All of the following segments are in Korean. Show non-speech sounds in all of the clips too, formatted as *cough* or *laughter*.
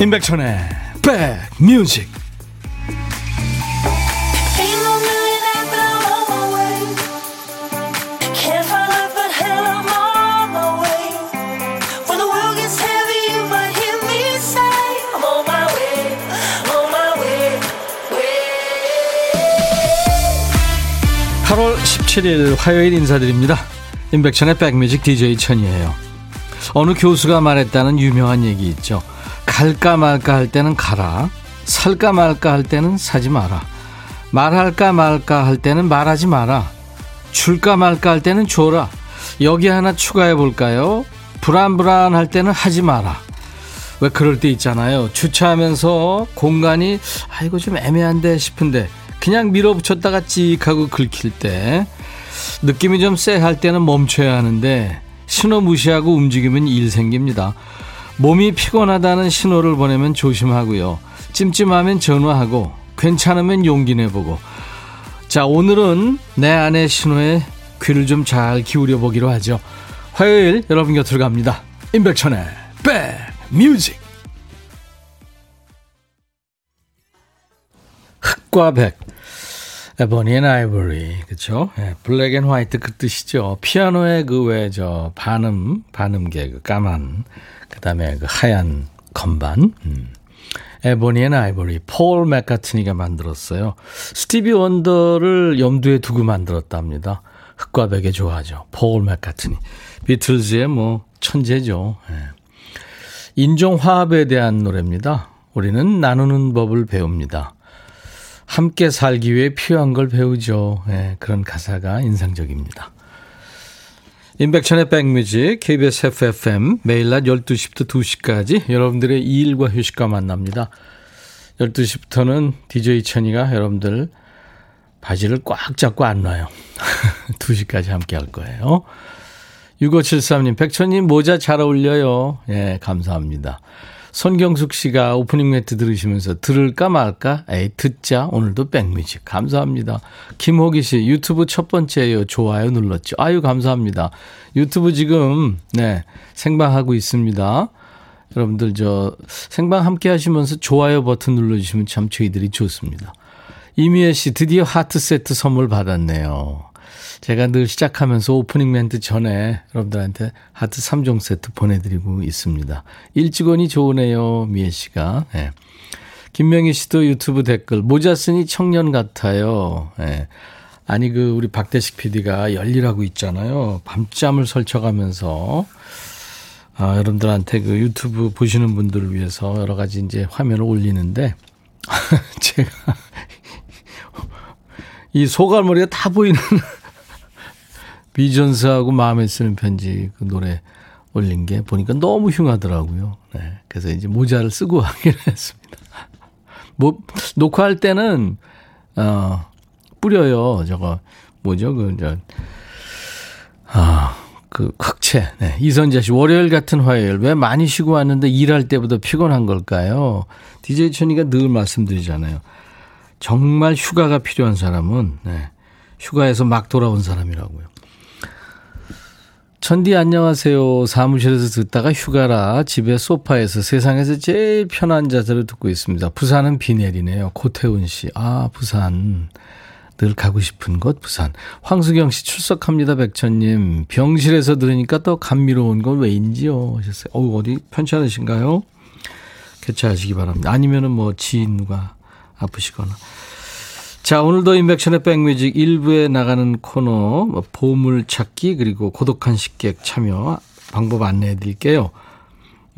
임백천의 백뮤직. (8월 17일) 화요일 인사드립니다. 임백천의 백뮤직 DJ 천이에요. 어느 교수가 말했다는 유명한 얘기 있죠 갈까 말까 할 때는 가라. 살까 말까 할 때는 사지 마라. 말할까 말까 할 때는 말하지 마라. 줄까 말까 할 때는 줘라. 여기 하나 추가해 볼까요? 불안불안할 때는 하지 마라. 왜 그럴 때 있잖아요. 주차하면서 공간이 아 이거 좀 애매한데 싶은데 그냥 밀어붙였다가 찍 하고 긁힐 때 느낌이 좀 쎄할 때는 멈춰야 하는데 신호 무시하고 움직이면 일 생깁니다. 몸이 피곤하다는 신호를 보내면 조심하고요. 찜찜하면 전화하고 괜찮으면 용기 내보고 자 오늘은 내 안의 신호에 귀를 좀 잘 기울여 보기로 하죠. 화요일 여러분 곁으로 갑니다. 임백천의 백뮤직 흑과 백 Ebony and Ivory 그쵸 네, black and white 그 뜻이죠 피아노의 그 왜 저 반음 반음계 그 까만 그 다음에 그 하얀 건반. 음. Ebony and Ivory, 폴 맥카트니가 만들었어요. 스티비 원더를 염두에 두고 만들었답니다. 흑과 백에 좋아하죠. 폴 맥카트니. 비틀즈의 뭐 천재죠. 예. 인종화합에 대한 노래입니다. 우리는 나누는 법을 배웁니다. 함께 살기 위해 필요한 걸 배우죠. 예, 그런 가사가 인상적입니다. 인백천의 백뮤직 KBS FFM 매일 낮 12시부터 2시까지 여러분들의 일과 휴식과 만납니다. 12시부터는 DJ 천이가 여러분들 바지를 꽉 잡고 안 놔요. *laughs* 2시까지 함께 할 거예요. 6573님, 백천님 모자 잘 어울려요. 예, 감사합니다. 손경숙 씨가 오프닝 멘트 들으시면서 들을까 말까? 에이, 듣자. 오늘도 백뮤직. 감사합니다. 김호기 씨, 유튜브 첫 번째예요. 좋아요 눌렀죠. 아유, 감사합니다. 유튜브 지금, 네, 생방하고 있습니다. 여러분들 저 생방 함께 하시면서 좋아요 버튼 눌러주시면 참 저희들이 좋습니다. 이미애 씨, 드디어 하트 세트 선물 받았네요. 제가 늘 시작하면서 오프닝 멘트 전에 여러분들한테 하트 3종 세트 보내드리고 있습니다. 일찍오니 좋으네요, 미애 씨가. 네. 김명희 씨도 유튜브 댓글, 모자 쓰니 청년 같아요. 네. 아니, 그, 우리 박대식 PD가 열일하고 있잖아요. 밤잠을 설쳐가면서, 아, 여러분들한테 그 유튜브 보시는 분들을 위해서 여러 가지 이제 화면을 올리는데, *laughs* 제가, 이 소갈머리가 다 보이는 비전스하고 마음에 쓰는 편지 그 노래 올린 게 보니까 너무 흉하더라고요. 네. 그래서 이제 모자를 쓰고 *laughs* 하기로 했습니다. 뭐, 녹화할 때는, 어, 뿌려요. 저거, 뭐죠? 그, 저, 아, 그, 흑채. 네. 이선자 씨, 월요일 같은 화요일. 왜 많이 쉬고 왔는데 일할 때보다 피곤한 걸까요? DJ 천이가 늘 말씀드리잖아요. 정말 휴가가 필요한 사람은, 네. 휴가에서 막 돌아온 사람이라고요. 천디 안녕하세요. 사무실에서 듣다가 휴가라 집에 소파에서 세상에서 제일 편한 자세로 듣고 있습니다. 부산은 비 내리네요. 고태훈 씨. 아, 부산. 늘 가고 싶은 곳 부산. 황수경 씨 출석합니다. 백천님. 병실에서 들으니까 또 감미로운 건 왜인지요. 하셨어요. 어 어디 편찮으신가요? 교체하시기 바랍니다. 아니면은 뭐 지인 누가 아프시거나. 자, 오늘도 인백션의 백뮤직 1부에 나가는 코너, 뭐 보물 찾기, 그리고 고독한 식객 참여 방법 안내해 드릴게요.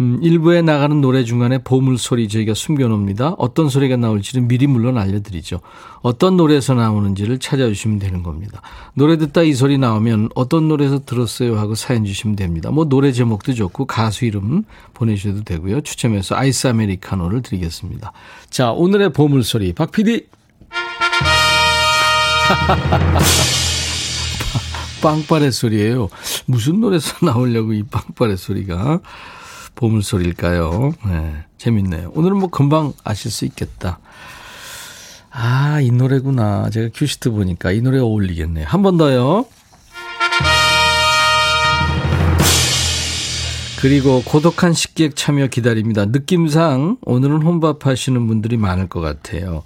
음, 1부에 나가는 노래 중간에 보물 소리 저희가 숨겨 놓습니다. 어떤 소리가 나올지는 미리 물론 알려 드리죠. 어떤 노래에서 나오는지를 찾아주시면 되는 겁니다. 노래 듣다 이 소리 나오면 어떤 노래에서 들었어요 하고 사연 주시면 됩니다. 뭐 노래 제목도 좋고 가수 이름 보내 주셔도 되고요. 추첨해서 아이스 아메리카노를 드리겠습니다. 자, 오늘의 보물 소리 박 PD. *laughs* 빵빠레 소리예요. 무슨 노래에서 *laughs* 나오려고 이 빵빠레 소리가 보물 소리일까요? 네, 재밌네요. 오늘은 뭐 금방 아실 수 있겠다. 아, 이 노래구나. 제가 큐시트 보니까 이 노래 어울리겠네요. 한 번 더요. 그리고 고독한 식객 참여 기다립니다. 느낌상 오늘은 혼밥 하시는 분들이 많을 것 같아요.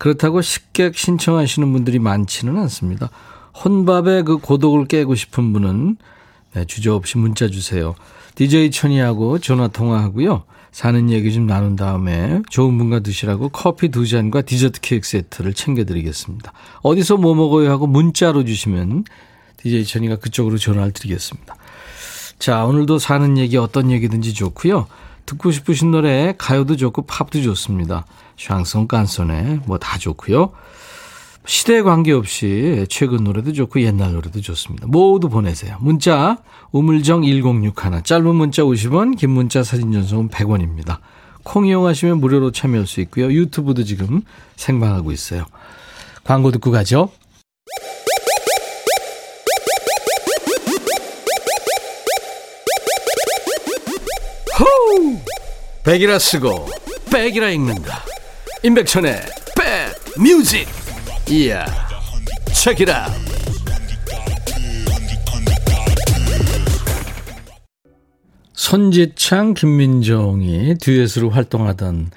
그렇다고 식객 신청하시는 분들이 많지는 않습니다. 혼밥의 그 고독을 깨고 싶은 분은 네, 주저없이 문자 주세요. DJ 천이하고 전화 통화하고요. 사는 얘기 좀 나눈 다음에 좋은 분과 드시라고 커피 두 잔과 디저트 케이크 세트를 챙겨드리겠습니다. 어디서 뭐 먹어요 하고 문자로 주시면 DJ 천이가 그쪽으로 전화를 드리겠습니다. 자, 오늘도 사는 얘기 어떤 얘기든지 좋고요. 듣고 싶으신 노래 가요도 좋고 팝도 좋습니다. 샹송 깐손에 뭐다 좋고요. 시대에 관계없이 최근 노래도 좋고 옛날 노래도 좋습니다. 모두 보내세요. 문자 우물정 1061 짧은 문자 50원 긴 문자 사진 전송은 100원입니다. 콩 이용하시면 무료로 참여할 수 있고요. 유튜브도 지금 생방하고 있어요. 광고 듣고 가죠. 호우! 백이라 쓰고 백이라 읽는다. 임백천의 백 뮤직. 이야. 책이라. 손지창, 김민정이 듀엣으로 활동하던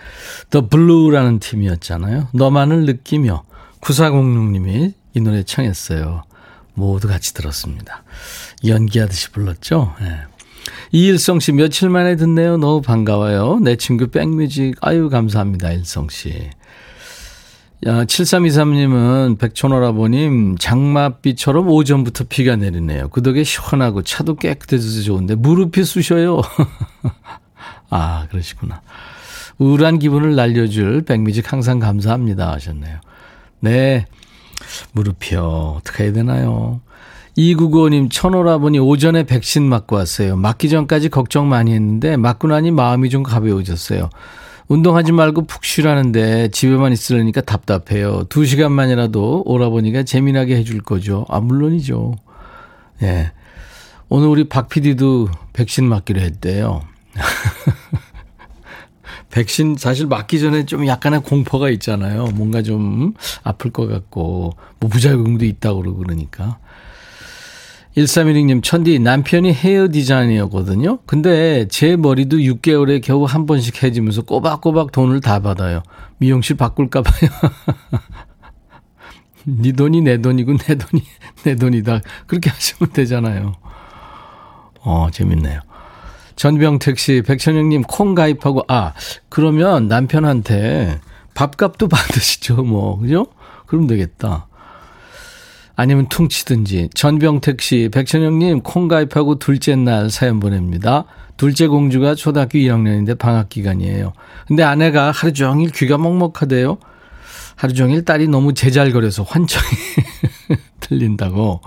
The Blue라는 팀이었잖아요. 너만을 느끼며 9406님이 이 노래 청했어요. 모두 같이 들었습니다. 연기하듯이 불렀죠. 네. 이일성 씨 며칠 만에 듣네요. 너무 반가워요. 내 친구 백뮤직. 아유 감사합니다. 일성 씨. 야, 7323님은 백촌오라버님 장맛비처럼 오전부터 비가 내리네요. 그 덕에 시원하고 차도 깨끗해져서 좋은데 무릎이 쑤셔요. *laughs* 아 그러시구나. 우울한 기분을 날려줄 백뮤직 항상 감사합니다 하셨네요. 네 무릎이요. 어떻게 해야 되나요? 2995님, 천오라보니 오전에 백신 맞고 왔어요. 맞기 전까지 걱정 많이 했는데, 맞고 나니 마음이 좀 가벼워졌어요. 운동하지 말고 푹 쉬라는데 집에만 있으려니까 답답해요. 두 시간만이라도 오라버니가 재미나게 해줄 거죠. 아, 물론이죠. 예. 오늘 우리 박 PD도 백신 맞기로 했대요. *laughs* 백신 사실 맞기 전에 좀 약간의 공포가 있잖아요. 뭔가 좀 아플 것 같고, 뭐 부작용도 있다고 그러고 그러니까. 1316님, 천디, 남편이 헤어 디자이너거든요. 근데 제 머리도 6개월에 겨우 한 번씩 해지면서 꼬박꼬박 돈을 다 받아요. 미용실 바꿀까봐요. *laughs* 네 돈이 내 돈이고 내 돈이 내 돈이다. 그렇게 하시면 되잖아요. 어, 재밌네요. 전병택 씨, 백천영님 콩 가입하고, 아, 그러면 남편한테 밥값도 *laughs* 받으시죠, 뭐. 그죠? 그럼 되겠다. 아니면 퉁치든지. 전병택 씨, 백천영님 콩 가입하고 둘째 날 사연 보냅니다. 둘째 공주가 초등학교 1학년인데 방학 기간이에요. 근데 아내가 하루 종일 귀가 먹먹하대요. 하루 종일 딸이 너무 제잘거려서 환청이 *laughs* 들린다고.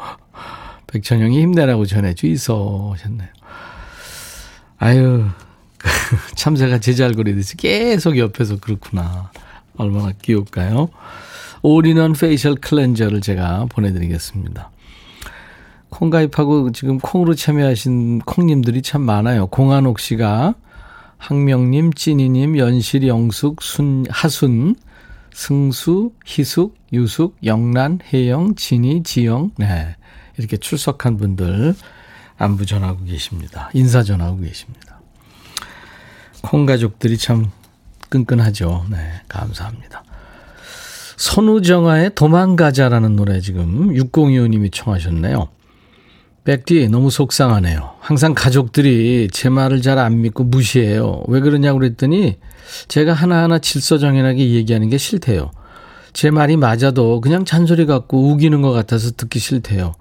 백천 형이 힘내라고 전해주이소 하셨네요. 아유, *laughs* 참새가 제잘거리듯이 계속 옆에서 그렇구나. 얼마나 귀여울까요? all-in-one facial cleanser를 제가 보내드리겠습니다. 콩 가입하고 지금 콩으로 참여하신 콩님들이 참 많아요. 공한옥 씨가 항명님, 찐이님, 연실, 영숙, 순, 하순, 승수, 희숙, 유숙, 영란, 혜영, 진이, 지영, 네. 이렇게 출석한 분들 안부 전하고 계십니다. 인사 전하고 계십니다. 콩 가족들이 참 끈끈하죠. 네. 감사합니다. 선우정아의 도망가자라는 노래 지금 6025님이 청하셨네요. 백디 너무 속상하네요. 항상 가족들이 제 말을 잘 안 믿고 무시해요. 왜 그러냐고 그랬더니 제가 하나하나 질서정연하게 얘기하는 게 싫대요. 제 말이 맞아도 그냥 잔소리 같고 우기는 것 같아서 듣기 싫대요.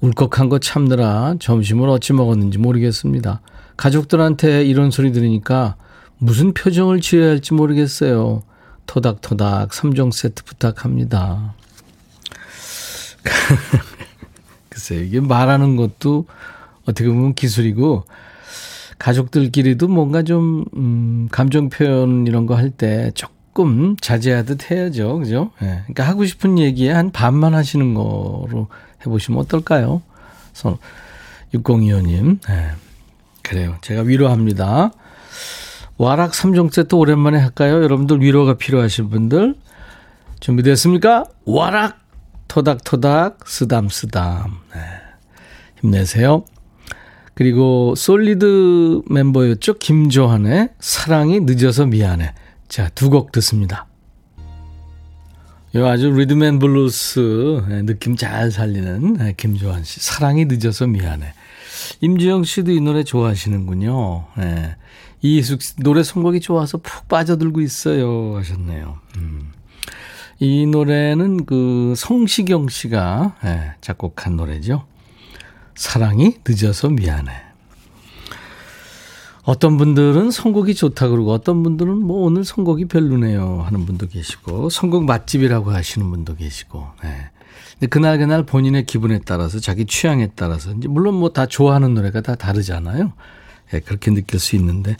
울컥한 거 참느라 점심을 어찌 먹었는지 모르겠습니다. 가족들한테 이런 소리 들으니까 무슨 표정을 지어야 할지 모르겠어요. 토닥토닥 3종 세트 부탁합니다. *laughs* 글쎄 이게 말하는 것도 어떻게 보면 기술이고, 가족들끼리도 뭔가 좀, 음, 감정 표현 이런 거 할 때 조금 자제하듯 해야죠. 그죠? 예. 네. 그러니까 하고 싶은 얘기에 한 반만 하시는 거로 해보시면 어떨까요? 6025님. 네. 그래요. 제가 위로합니다. 와락 3종 세트 오랜만에 할까요? 여러분들 위로가 필요하신 분들 준비됐습니까? 와락 토닥토닥 쓰담쓰담 네. 힘내세요. 그리고 솔리드 멤버였죠. 김조한의 사랑이 늦어서 미안해. 자, 두 곡 듣습니다. 요 아주 리듬 앤 블루스 예, 느낌 잘 살리는 예, 김조한 씨. 사랑이 늦어서 미안해. 임지영 씨도 이 노래 좋아하시는군요. 예. 이희숙 씨 노래 선곡이 좋아서 푹 빠져들고 있어요 하셨네요. 음. 이 노래는 그 성시경 씨가 예, 작곡한 노래죠. 사랑이 늦어서 미안해. 어떤 분들은 선곡이 좋다 그러고 어떤 분들은 뭐 오늘 선곡이 별로네요 하는 분도 계시고 선곡 맛집이라고 하시는 분도 계시고. 네. 근데 그날 그날 본인의 기분에 따라서 자기 취향에 따라서 이제 물론 뭐 다 좋아하는 노래가 다 다르잖아요. 네, 그렇게 느낄 수 있는데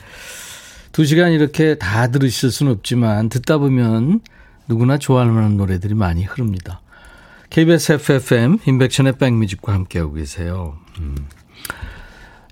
두 시간 이렇게 다 들으실 수는 없지만 듣다 보면 누구나 좋아할 만한 노래들이 많이 흐릅니다. KBS FFM 인백션의 백뮤직과 함께하고 계세요. 음.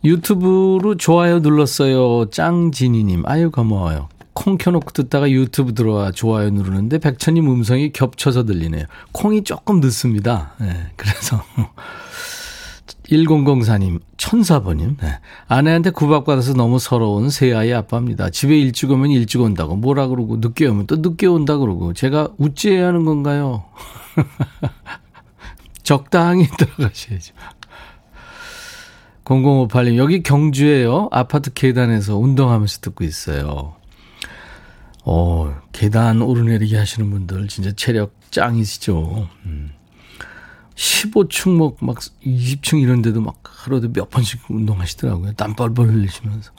유튜브로 좋아요 눌렀어요. 짱진이님. 아유, 고마워요. 콩 켜놓고 듣다가 유튜브 들어와 좋아요 누르는데 백천님 음성이 겹쳐서 들리네요. 콩이 조금 늦습니다. 네, 그래서 *laughs* 1004님, 천사번님. 네. 아내한테 구박받아서 너무 서러운 새아이 아빠입니다. 집에 일찍 오면 일찍 온다고 뭐라 그러고 늦게 오면 또 늦게 온다 그러고 제가 우찌해야 하는 건가요? *laughs* 적당히 *laughs* 들어가셔야죠. 0058님, 여기 경주에요. 아파트 계단에서 운동하면서 듣고 있어요. 어, 계단 오르내리기 하시는 분들 진짜 체력 짱이시죠. 음. 15층, 뭐, 막 20층 이런 데도 막 하루도 몇 번씩 운동하시더라고요. 땀 뻘뻘 흘리시면서.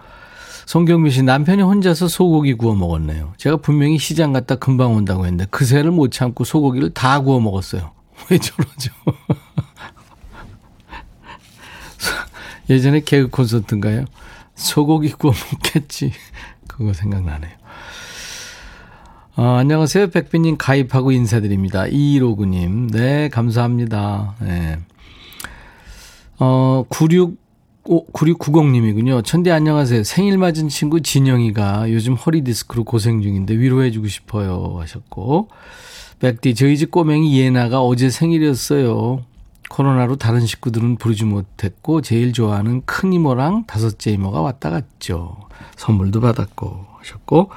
송경미 씨, 남편이 혼자서 소고기 구워 먹었네요. 제가 분명히 시장 갔다 금방 온다고 했는데 그새를 못 참고 소고기를 다 구워 먹었어요. *laughs* 왜 저러죠? *laughs* 예전에 개그 콘서트인가요? 소고기 구워 먹겠지. 그거 생각나네요. 어, 안녕하세요. 백빈님 가입하고 인사드립니다. 2159님. 네, 감사합니다. 네. 어, 96, 9690님이군요. 천디 안녕하세요. 생일 맞은 친구 진영이가 요즘 허리 디스크로 고생 중인데 위로해주고 싶어요. 하셨고. 백디, 저희 집 꼬맹이 예나가 어제 생일이었어요. 코로나로 다른 식구들은 부르지 못했고 제일 좋아하는 큰 이모랑 다섯째 이모가 왔다 갔죠. 선물도 받았고 하셨고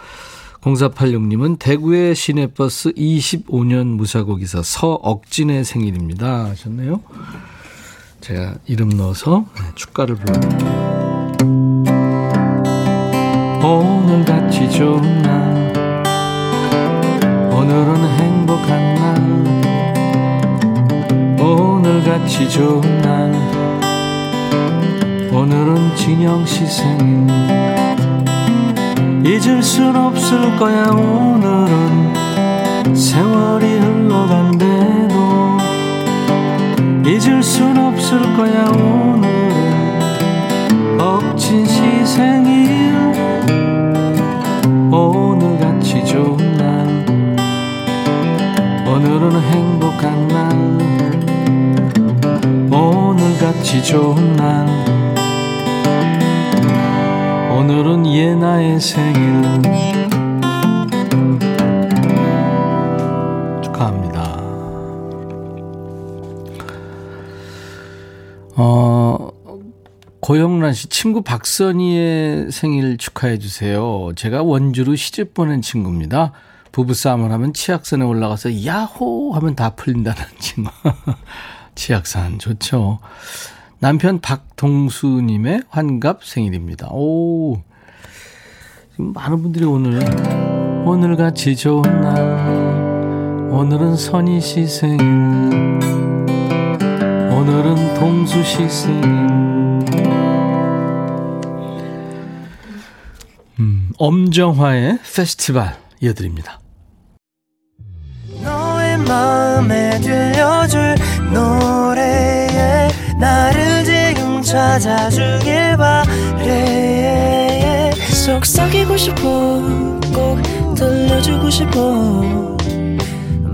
0486님은 대구의 시내버스 25년 무사고 기사 서억진의 생일입니다 하셨네요. 제가 이름 넣어서 네, 축가를 불러드릴게요. 오늘 같이 좋은 날 오늘은 행복한 날 오늘 같이 좋은 날 오늘은 진영 씨 생일 잊을 순 없을 거야 오늘은. 세월이 흘러간대도 잊을 순 없을 거야 오늘은. 억진 시 생일 오늘같이 좋은 날. 오늘은 행복한 날. 오늘같이 좋은 날 오늘은 예나의 생일. 축하합니다. 어, 고영란 씨 친구 박선희의 생일 축하해 주세요. 제가 원주로 시집 보낸 친구입니다. 부부싸움을 하면 치악산에 올라가서 야호 하면 다 풀린다는 *laughs* 친구. 치악산 좋죠. 남편 박동수님의 환갑 생일입니다. 오, 많은 분들이 오늘 오늘같이 좋은 날 오늘은 선희 씨 생일 오늘은 동수 씨 생일 음, 엄정화의 페스티벌 이어드립니다. 너의 마음에 들려줄 노래에 나를 지금 찾아주길 바래 속삭이고 싶어. 꼭 들려주고 싶어.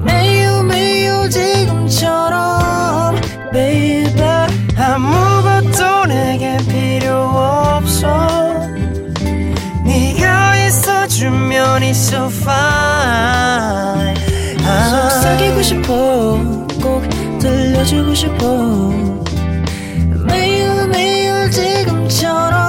매우 매우 지금처럼 baby 아무것도 내게 필요 없어. 네가 있어주면 it's so fine. 속삭이고 싶어. 꼭 들려주고 싶어. 매일매일 지금처럼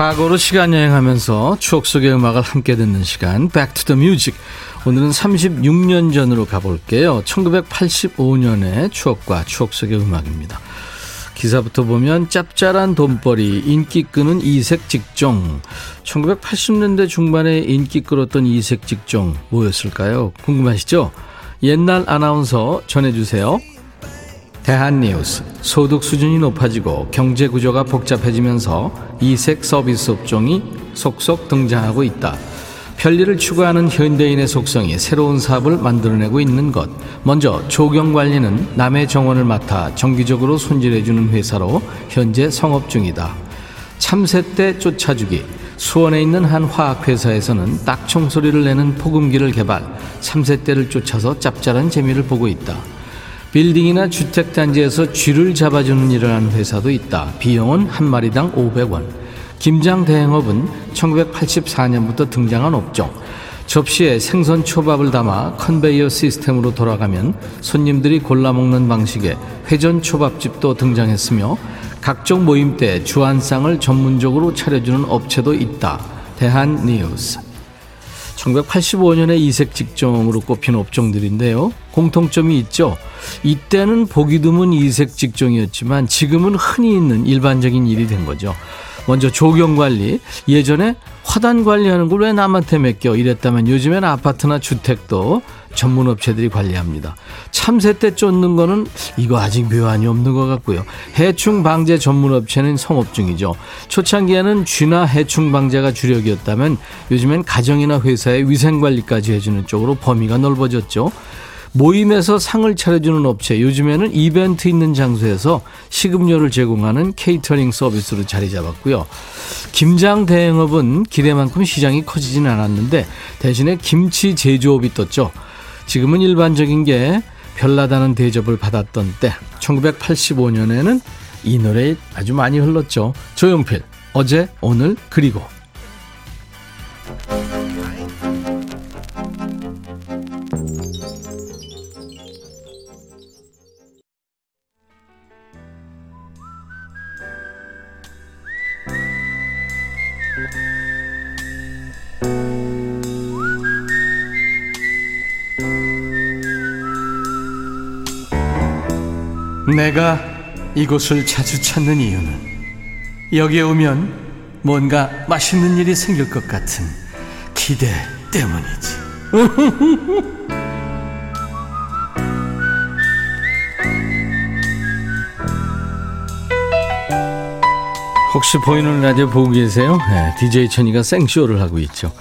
과거로 시간 여행하면서 추억 속의 음악을 함께 듣는 시간 Back to the Music 오늘은 36년 전으로 가볼게요 1985년의 추억과 추억 속의 음악입니다 기사부터 보면 짭짤한 돈벌이 인기 끄는 이색 직종 1980년대 중반에 인기 끌었던 이색 직종 뭐였을까요? 궁금하시죠? 옛날 아나운서 전해주세요. 대한뉴스 소득 수준이 높아지고 경제 구조가 복잡해지면서 이색 서비스 업종이 속속 등장하고 있다. 편리를 추구하는 현대인의 속성이 새로운 사업을 만들어내고 있는 것. 먼저 조경 관리는 남의 정원을 맡아 정기적으로 손질해주는 회사로 현재 성업 중이다. 참새 때 쫓아주기. 수원에 있는 한 화학회사에서는 딱총 소리를 내는 포금기를 개발, 참새 떼를 쫓아서 짭짤한 재미를 보고 있다. 빌딩이나 주택단지에서 쥐를 잡아주는 일을 하는 회사도 있다. 비용은 한 마리당 500원. 김장 대행업은 1984년부터 등장한 업종. 접시에 생선 초밥을 담아 컨베이어 시스템으로 돌아가면 손님들이 골라 먹는 방식의 회전 초밥집도 등장했으며 각종 모임 때 주안상을 전문적으로 차려주는 업체도 있다. 대한 뉴스. 1985년에 이색 직종으로 꼽힌 업종들인데요. 공통점이 있죠. 이때는 보기 드문 이색 직종이었지만 지금은 흔히 있는 일반적인 일이 된 거죠. 먼저 조경 관리. 예전에 화단 관리하는 걸 왜 남한테 맡겨 이랬다면 요즘엔 아파트나 주택도 전문 업체들이 관리합니다. 참새 때 쫓는 거는 이거 아직 묘안이 없는 것 같고요. 해충 방제 전문 업체는 성업 중이죠. 초창기에는 쥐나 해충 방제가 주력이었다면 요즘엔 가정이나 회사의 위생 관리까지 해주는 쪽으로 범위가 넓어졌죠. 모임에서 상을 차려주는 업체, 요즘에는 이벤트 있는 장소에서 식음료를 제공하는 케이터링 서비스로 자리 잡았고요. 김장 대행업은 기대만큼 시장이 커지진 않았는데 대신에 김치 제조업이 떴죠. 지금은 일반적인 게 별나다는 대접을 받았던 때 1985년에는 이 노래 아주 많이 흘렀죠. 조용필 어제 오늘 그리고 내가 이곳을 자주 찾는 이유는 여기에 오면 뭔가 맛있는 일이 생길 것 같은 기대 때문이지. *laughs* 혹시 보이는 라디오 보고 계세요? 네, DJ 천이가 생쇼를 하고 있죠.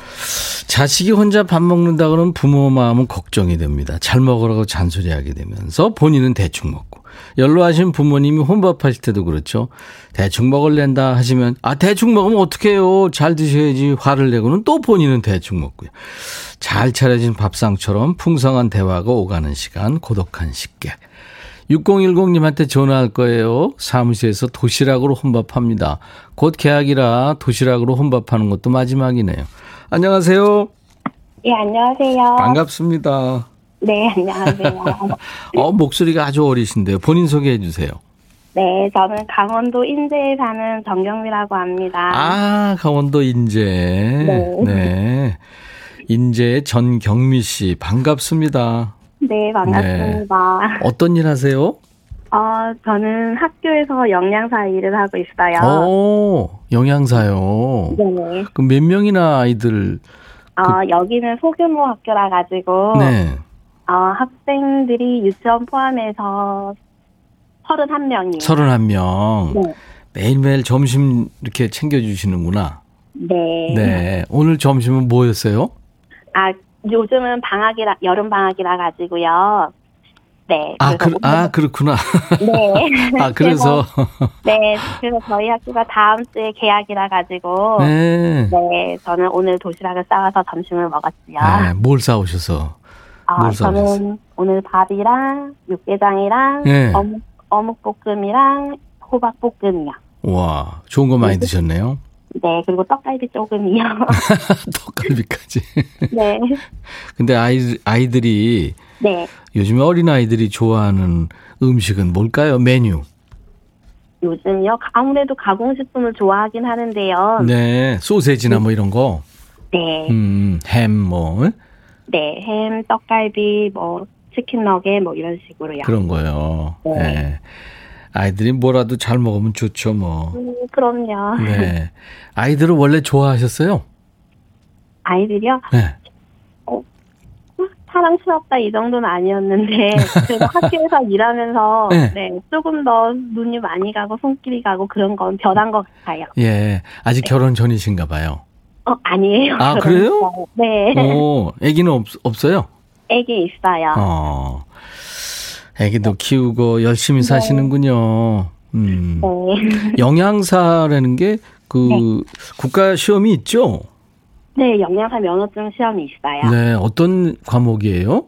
자식이 혼자 밥 먹는다 그러면 부모 마음은 걱정이 됩니다. 잘 먹으라고 잔소리하게 되면서 본인은 대충 먹고. 연로하신 부모님이 혼밥하실 때도 그렇죠. 대충 먹을랜다 하시면 아 대충 먹으면 어떡해요. 잘 드셔야지 화를 내고는 또 본인은 대충 먹고요. 잘 차려진 밥상처럼 풍성한 대화가 오가는 시간 고독한 식객. 6010님한테 전화할 거예요. 사무실에서 도시락으로 혼밥합니다. 곧 계약이라 도시락으로 혼밥하는 것도 마지막이네요. 안녕하세요. 예, 안녕하세요. 반갑습니다. 네, 안녕하세요. *laughs* 어, 목소리가 아주 어리신데요. 본인 소개해 주세요. 네, 저는 강원도 인제에 사는 정경미라고 합니다. 아, 강원도 인제. 네. 네. 인제 전경미 씨, 반갑습니다. 네, 반갑습니다. 네. 어떤 일 하세요? 어, 저는 학교에서 영양사 일을 하고 있어요. 오, 영양사요. 네. 그럼 몇 명이나 아이들? 어, 그... 여기는 소규모 학교라 가지고. 네. 어, 학생들이 유치원 포함해서 31명이에요. 31명. 네. 매일매일 점심 이렇게 챙겨주시는구나. 네. 네. 오늘 점심은 뭐였어요? 아, 요즘은 방학이라 여름 방학이라 가지고요. 네. 아, 그, 아 그렇구나. 네. *laughs* 아 그래서 네. 그래서 저희 학교가 다음 주에 개학이라 가지고 네. 네. 저는 오늘 도시락을 싸와서 점심을 먹었지요. 네, 뭘 싸우셔서? 아, 저는 오늘 밥이랑 육개장이랑 네. 어묵, 어묵볶음이랑 호박볶음이요. 와, 좋은 거 많이 네. 드셨네요. 네, 그리고 떡갈비 조금이요. *laughs* 떡갈비까지. *laughs* 네. 근데 아이, 아이들이. 네. 요즘에 어린 아이들이 좋아하는 음식은 뭘까요? 메뉴. 요즘요? 아무래도 가공식품을 좋아하긴 하는데요. 네. 소세지나 뭐 이런 거. 네. 음, 햄, 뭐. 네, 햄, 떡갈비, 뭐, 치킨 너겟, 뭐 이런 식으로요. 그런 거요. 네. 네. 아이들이 뭐라도 잘 먹으면 좋죠, 뭐. 음, 그럼요. 네. *laughs* 아이들은 원래 좋아하셨어요? 아이들이요? 네. 어, 사랑스럽다 이 정도는 아니었는데 *laughs* 학교에서 일하면서 네. 네. 조금 더 눈이 많이 가고 손길이 가고 그런 건 변한 것 같아요. 예, 아직 네. 결혼 전이신가 봐요. 어 아니에요. 아 그래요? 네. 오, 아기는 없 없어요? 아기 있어요. 어. 애기도 키우고 열심히 네. 사시는군요. 음. 네. *laughs* 영양사라는 게그 네. 국가 시험이 있죠? 네, 영양사 면허증 시험이 있어요. 네, 어떤 과목이에요?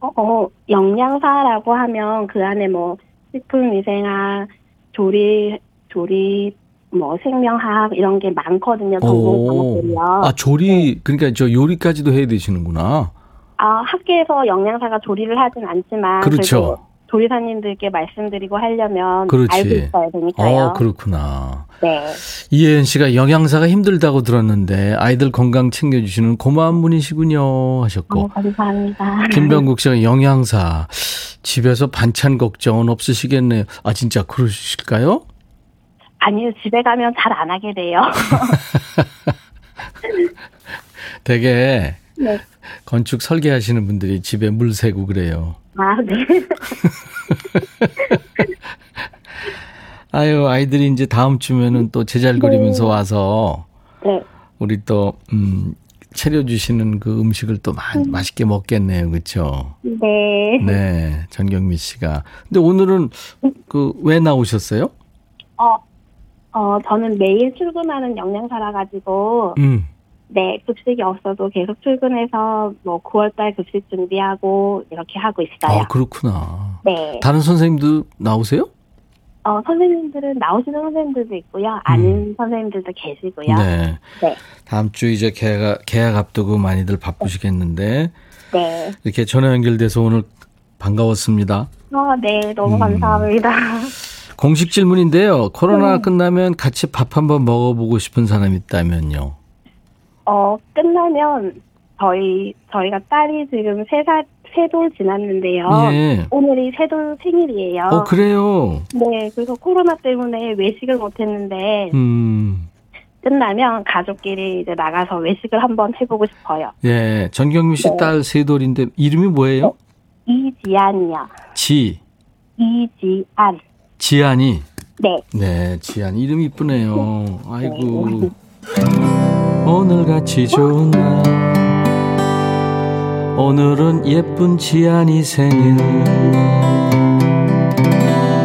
어, 어 영양사라고 하면 그 안에 뭐 식품 위생학, 조리, 조리, 뭐 생명학 이런 게 많거든요. 전공 과목들이요. 아 조리 네. 그러니까 저 요리까지도 해야 되시는구나. 아, 학교에서 영양사가 조리를 하진 않지만 그렇죠. 조리사님들께 말씀드리고 하려면 그렇지. 알고 있어야 되니까요. 어, 그렇구나. 네. 이혜연 씨가 영양사가 힘들다고 들었는데 아이들 건강 챙겨주시는 고마운 분이시군요 하셨고. 어, 감사합니다. 김병국 씨가 영양사 집에서 반찬 걱정은 없으시겠네요. 아 진짜 그러실까요? 아니요 집에 가면 잘 안 하게 돼요. *laughs* 되게 네. 건축 설계하시는 분들이 집에 물 새고 그래요. 아, 네. *laughs* 아유, 아이들이 이제 다음 주면은 또 제잘거리면서 네. 와서 네. 우리 또, 음, 차려 주시는 그 음식을 또 마, 음. 맛있게 먹겠네요. 그쵸? 네. 네. 전경미 씨가. 근데 오늘은 그 왜 나오셨어요? 어, 어, 저는 매일 출근하는 영양사라 가지고. 음. 네, 급식이 없어도 계속 출근해서 뭐 9월 달 급식 준비하고 이렇게 하고 있어요. 아, 그렇구나. 네. 다른 선생님도 나오세요? 어, 선생님들은 나오시는 선생님들도 있고요. 아는 음. 선생님들도 계시고요. 네. 네. 다음 주 이제 계약, 계약 앞두고 많이들 바쁘시겠는데. 네. 이렇게 전화 연결돼서 오늘 반가웠습니다. 어, 네. 너무 음. 감사합니다. *laughs* 공식 질문인데요. 코로나 음. 끝나면 같이 밥 한번 먹어보고 싶은 사람 있다면요. 어, 끝나면 저희, 저희가 딸이 지금 세 살, 세돌 지났는데요. 예. 오늘이 세돌 생일이에요. 어, 그래요? 네, 그래서 코로나 때문에 외식을 못 했는데, 음. 끝나면 가족끼리 이제 나가서 외식을 한번 해보고 싶어요. 예, 전경미 씨딸 네. 세 돌인데, 이름이 뭐예요? 어, 이지안이요. 지. 이지안. 지안이? 네. 네, 지안. 이름 이쁘네요. 아이고. 네. 오늘같이 좋은 날 오늘은 예쁜 지안이 생일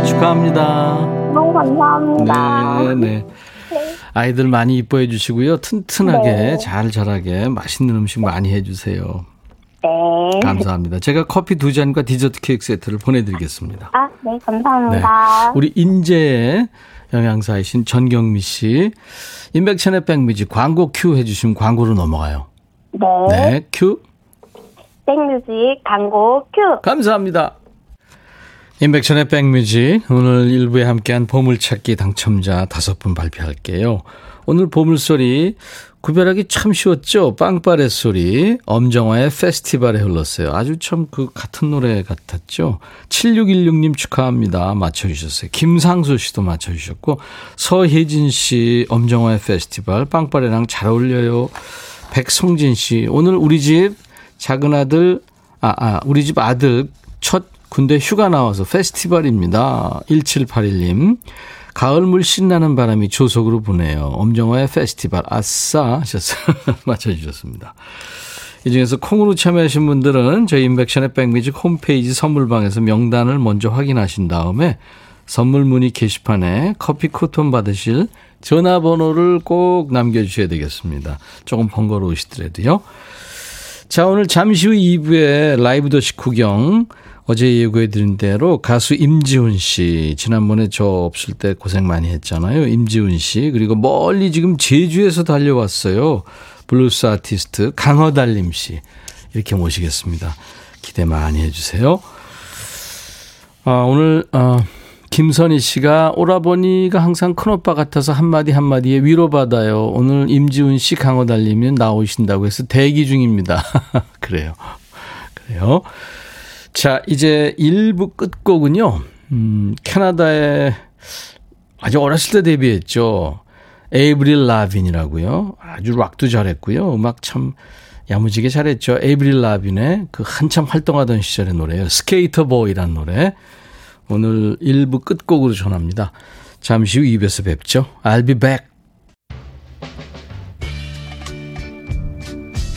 축하합니다. 너무 감사합니다. 네, 네. 아이들 많이 이뻐해 주시고요. 튼튼하게 네. 잘 자라게 맛있는 음식 많이 해 주세요. 네. 감사합니다. 제가 커피 두 잔과 디저트 케이크 세트를 보내드리겠습니다. 아, 네, 감사합니다. 네. 우리 인제 영양사이신 전경미 씨. 인백천의 백뮤직 광고 큐 해주시면 광고로 넘어가요. 네. 네, 큐. 백뮤직 광고 큐. 감사합니다. 인백천의 백뮤직 오늘 일부에 함께한 보물찾기 당첨자 다섯 분 발표할게요. 오늘 보물소리 구별하기 참 쉬웠죠? 빵빠레 소리. 엄정화의 페스티벌에 흘렀어요. 아주 참 그 같은 노래 같았죠? 7616님 축하합니다. 맞춰주셨어요. 김상수 씨도 맞춰주셨고, 서혜진 씨, 엄정화의 페스티벌, 빵빠레랑 잘 어울려요. 백성진 씨, 오늘 우리 집 작은 아들, 아, 아, 우리 집 아들 첫 군대 휴가 나와서 페스티벌입니다. 1781님. 가을물 신나는 바람이 조속으로 부네요. 엄정화의 페스티벌 아싸 하셨어요. *laughs* 맞춰주셨습니다. 이 중에서 콩으로 참여하신 분들은 저희 인백션의 백미지 홈페이지 선물방에서 명단을 먼저 확인하신 다음에 선물 문의 게시판에 커피 쿠폰 받으실 전화번호를 꼭 남겨주셔야 되겠습니다. 조금 번거로우시더라도요. 자, 오늘 잠시 후 2부에 라이브 도시 구경. 어제 예고해 드린 대로 가수 임지훈 씨. 지난번에 저 없을 때 고생 많이 했잖아요. 임지훈 씨. 그리고 멀리 지금 제주에서 달려왔어요. 블루스 아티스트 강허달림 씨. 이렇게 모시겠습니다. 기대 많이 해주세요. 아, 오늘, 어, 김선희 씨가 오라버니가 항상 큰오빠 같아서 한마디 한마디에 위로받아요. 오늘 임지훈 씨 강허달림이 나오신다고 해서 대기 중입니다. *laughs* 그래요. 그래요. 자, 이제 1부 끝곡은요. 음, 캐나다에 아주 어렸을 때 데뷔했죠. 에이브릴 라빈이라고요. 아주 락도 잘했고요. 음악 참 야무지게 잘했죠. 에이브릴 라빈의 그 한참 활동하던 시절의 노래예요. Sk8er Boi란 노래. 오늘 1부 끝곡으로 전합니다. 잠시 후 2부에서 뵙죠. I'll be back.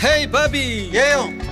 헤이 바비 예영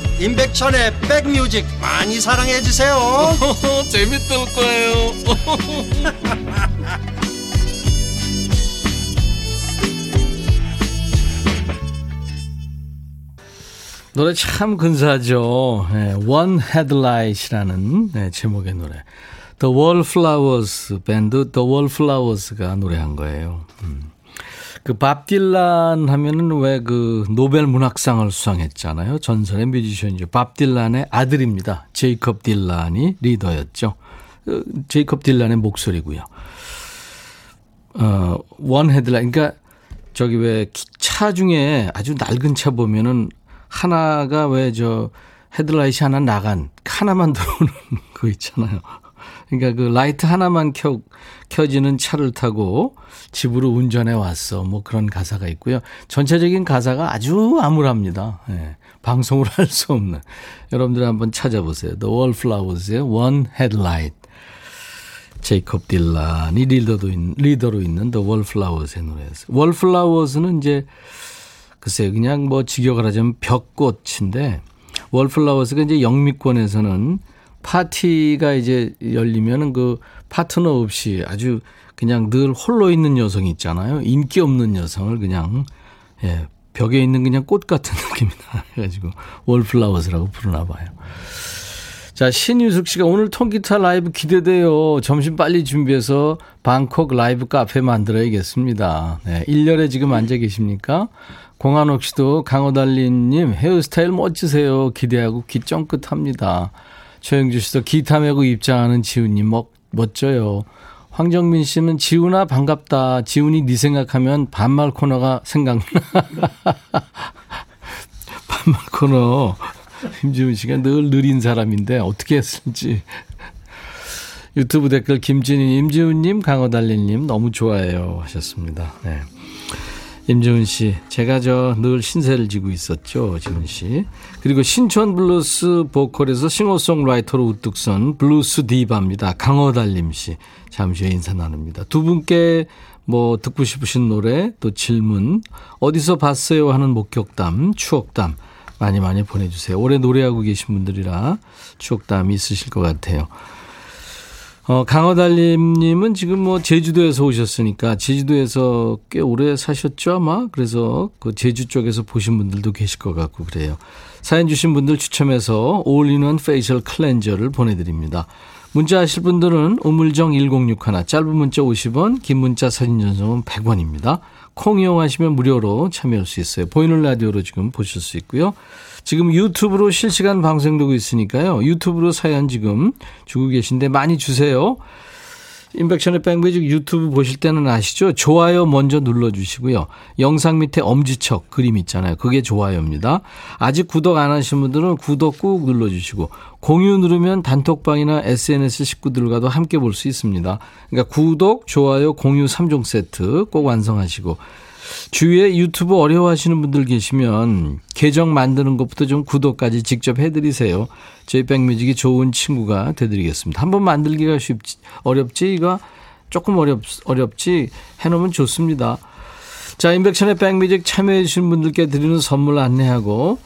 임백천의 백뮤직 많이 사랑해 주세요 *laughs* 재밌을 거예요 *laughs* 노래 참 근사하죠. 네, One Headlight이라는 네, 제목의 노래. The Wallflowers 밴드 The Wallflowers가 노래한 거예요. 음. 그 밥 딜란 하면은 왜 그 노벨 문학상을 수상했잖아요. 전설의 뮤지션이죠. 밥 딜란의 아들입니다. 제이컵 딜란이 리더였죠. 어, 제이컵 딜란의 목소리고요. 어, One Headlight 그러니까 저기 왜 차 중에 아주 낡은 차 보면은 하나가 왜 저 헤드라이트 하나 나간 하나만 *laughs* 들어오는 거 있잖아요. 그러니까 그 라이트 하나만 켜 켜지는 차를 타고 집으로 운전해 왔어. 뭐 그런 가사가 있고요. 전체적인 가사가 아주 암울합니다. 예. 방송을 *laughs* 할 수 없는. 여러분들 한번 찾아보세요. The Wallflowers의 One Headlight. 제이콥 딜란이 리더도 있, 리더로 있는 The Wallflowers의 노래였어요. Wallflowers는 이제 글쎄요, 그냥 뭐 직역을 하자면 벽꽃인데 Wallflowers가 이제 영미권에서는 파티가 이제 열리면은 그 파트너 없이 아주 그냥 늘 홀로 있는 여성 있잖아요. 인기 없는 여성을 그냥 예, 벽에 있는 그냥 꽃 같은 *laughs* 느낌이다. 해가지고 Wallflowers라고 부르나 봐요. 자, 신유숙 씨가 오늘 통기타 라이브 기대돼요. 점심 빨리 준비해서 방콕 라이브 카페 만들어야겠습니다. 네, 1열에 지금 앉아 계십니까? 공한옥 씨도 강호달리님 헤어스타일 멋지세요. 기대하고 귀 쫑긋합니다. 최영주 씨도 기타 메고 입장하는 지훈님 멋, 멋져요. 황정민 씨는 지훈아 반갑다. 지훈이 네 생각하면 반말 코너가 생각나. *laughs* 반말 코너. 김지훈 씨가 늘 느린 사람인데 어떻게 했을지. 유튜브 댓글 김진희, 임지훈님, 강호달리님 너무 좋아해요 하셨습니다. 네. 임지훈 씨, 제가 저 늘 신세를 지고 있었죠, 지훈 씨. 그리고 신촌 블루스 보컬에서 싱어송라이터로 우뚝 선 블루스 디바입니다. 강허달림 씨. 잠시 후에 인사 나눕니다. 두 분께 뭐 듣고 싶으신 노래 또 질문 어디서 봤어요 하는 목격담 추억담 많이 많이 보내주세요. 오래 노래하고 계신 분들이라 추억담이 있으실 것 같아요. 어, 강허달림님은 지금 뭐 제주도에서 오셨으니까 제주도에서 꽤 오래 사셨죠 아마 그래서 그 제주 쪽에서 보신 분들도 계실 것 같고 그래요. 사연 주신 분들 추첨해서 all-in-one facial cleanser를 보내드립니다. 문자 하실 분들은 우물정 1061 짧은 문자 50원 긴 문자 사진 전송은 100원입니다. 콩 이용하시면 무료로 참여할 수 있어요. 보이는 라디오로 지금 보실 수 있고요. 지금 유튜브로 실시간 방송되고 있으니까요. 유튜브로 사연 지금 주고 계신데 많이 주세요. 임백천의 백뮤직 유튜브 보실 때는 아시죠? 좋아요 먼저 눌러주시고요. 영상 밑에 엄지척 그림 있잖아요. 그게 좋아요입니다. 아직 구독 안 하신 분들은 구독 꾹 눌러주시고 공유 누르면 단톡방이나 SNS 식구들과도 함께 볼 수 있습니다. 그러니까 구독, 좋아요, 공유 3종 세트 꼭 완성하시고 주위에 유튜브 어려워하시는 분들 계시면 계정 만드는 것부터 좀 구독까지 직접 해드리세요. 저희 백뮤직이 좋은 친구가 되드리겠습니다. 한번 만들기가 쉽지 어렵지 이거 조금 어렵 어렵지 해놓으면 좋습니다. 자 인백션의 백뮤직 참여해 주신 분들께 드리는 선물 안내하고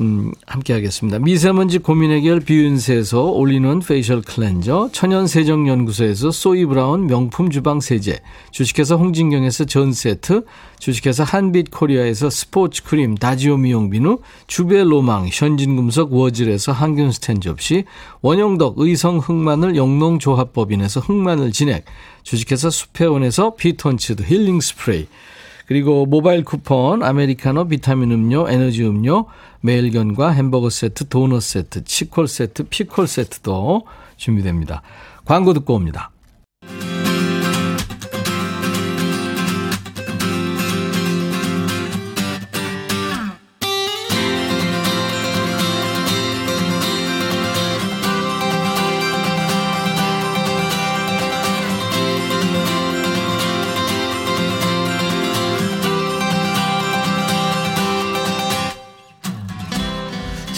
음, 함께 하겠습니다. 미세먼지 고민 해결 비윤세에서 올리는 페이셜 클렌저, 천연세정연구소에서 소이브라운 명품 주방 세제, 주식회사 홍진경에서 전 세트, 주식회사 한빛 코리아에서 스포츠 크림 다지오 미용 비누, 주베 로망 현진금속 워즐에서 항균 스탠 접시, 원형덕 의성 흑마늘 영농조합법인에서 흑마늘 진액, 주식회사 수페원에서 피톤치드 힐링 스프레이, 그리고 모바일 쿠폰, 아메리카노, 비타민 음료, 에너지 음료, 매일견과 햄버거 세트, 도넛 세트, 치콜 세트, 피콜 세트도 준비됩니다. 광고 듣고 옵니다.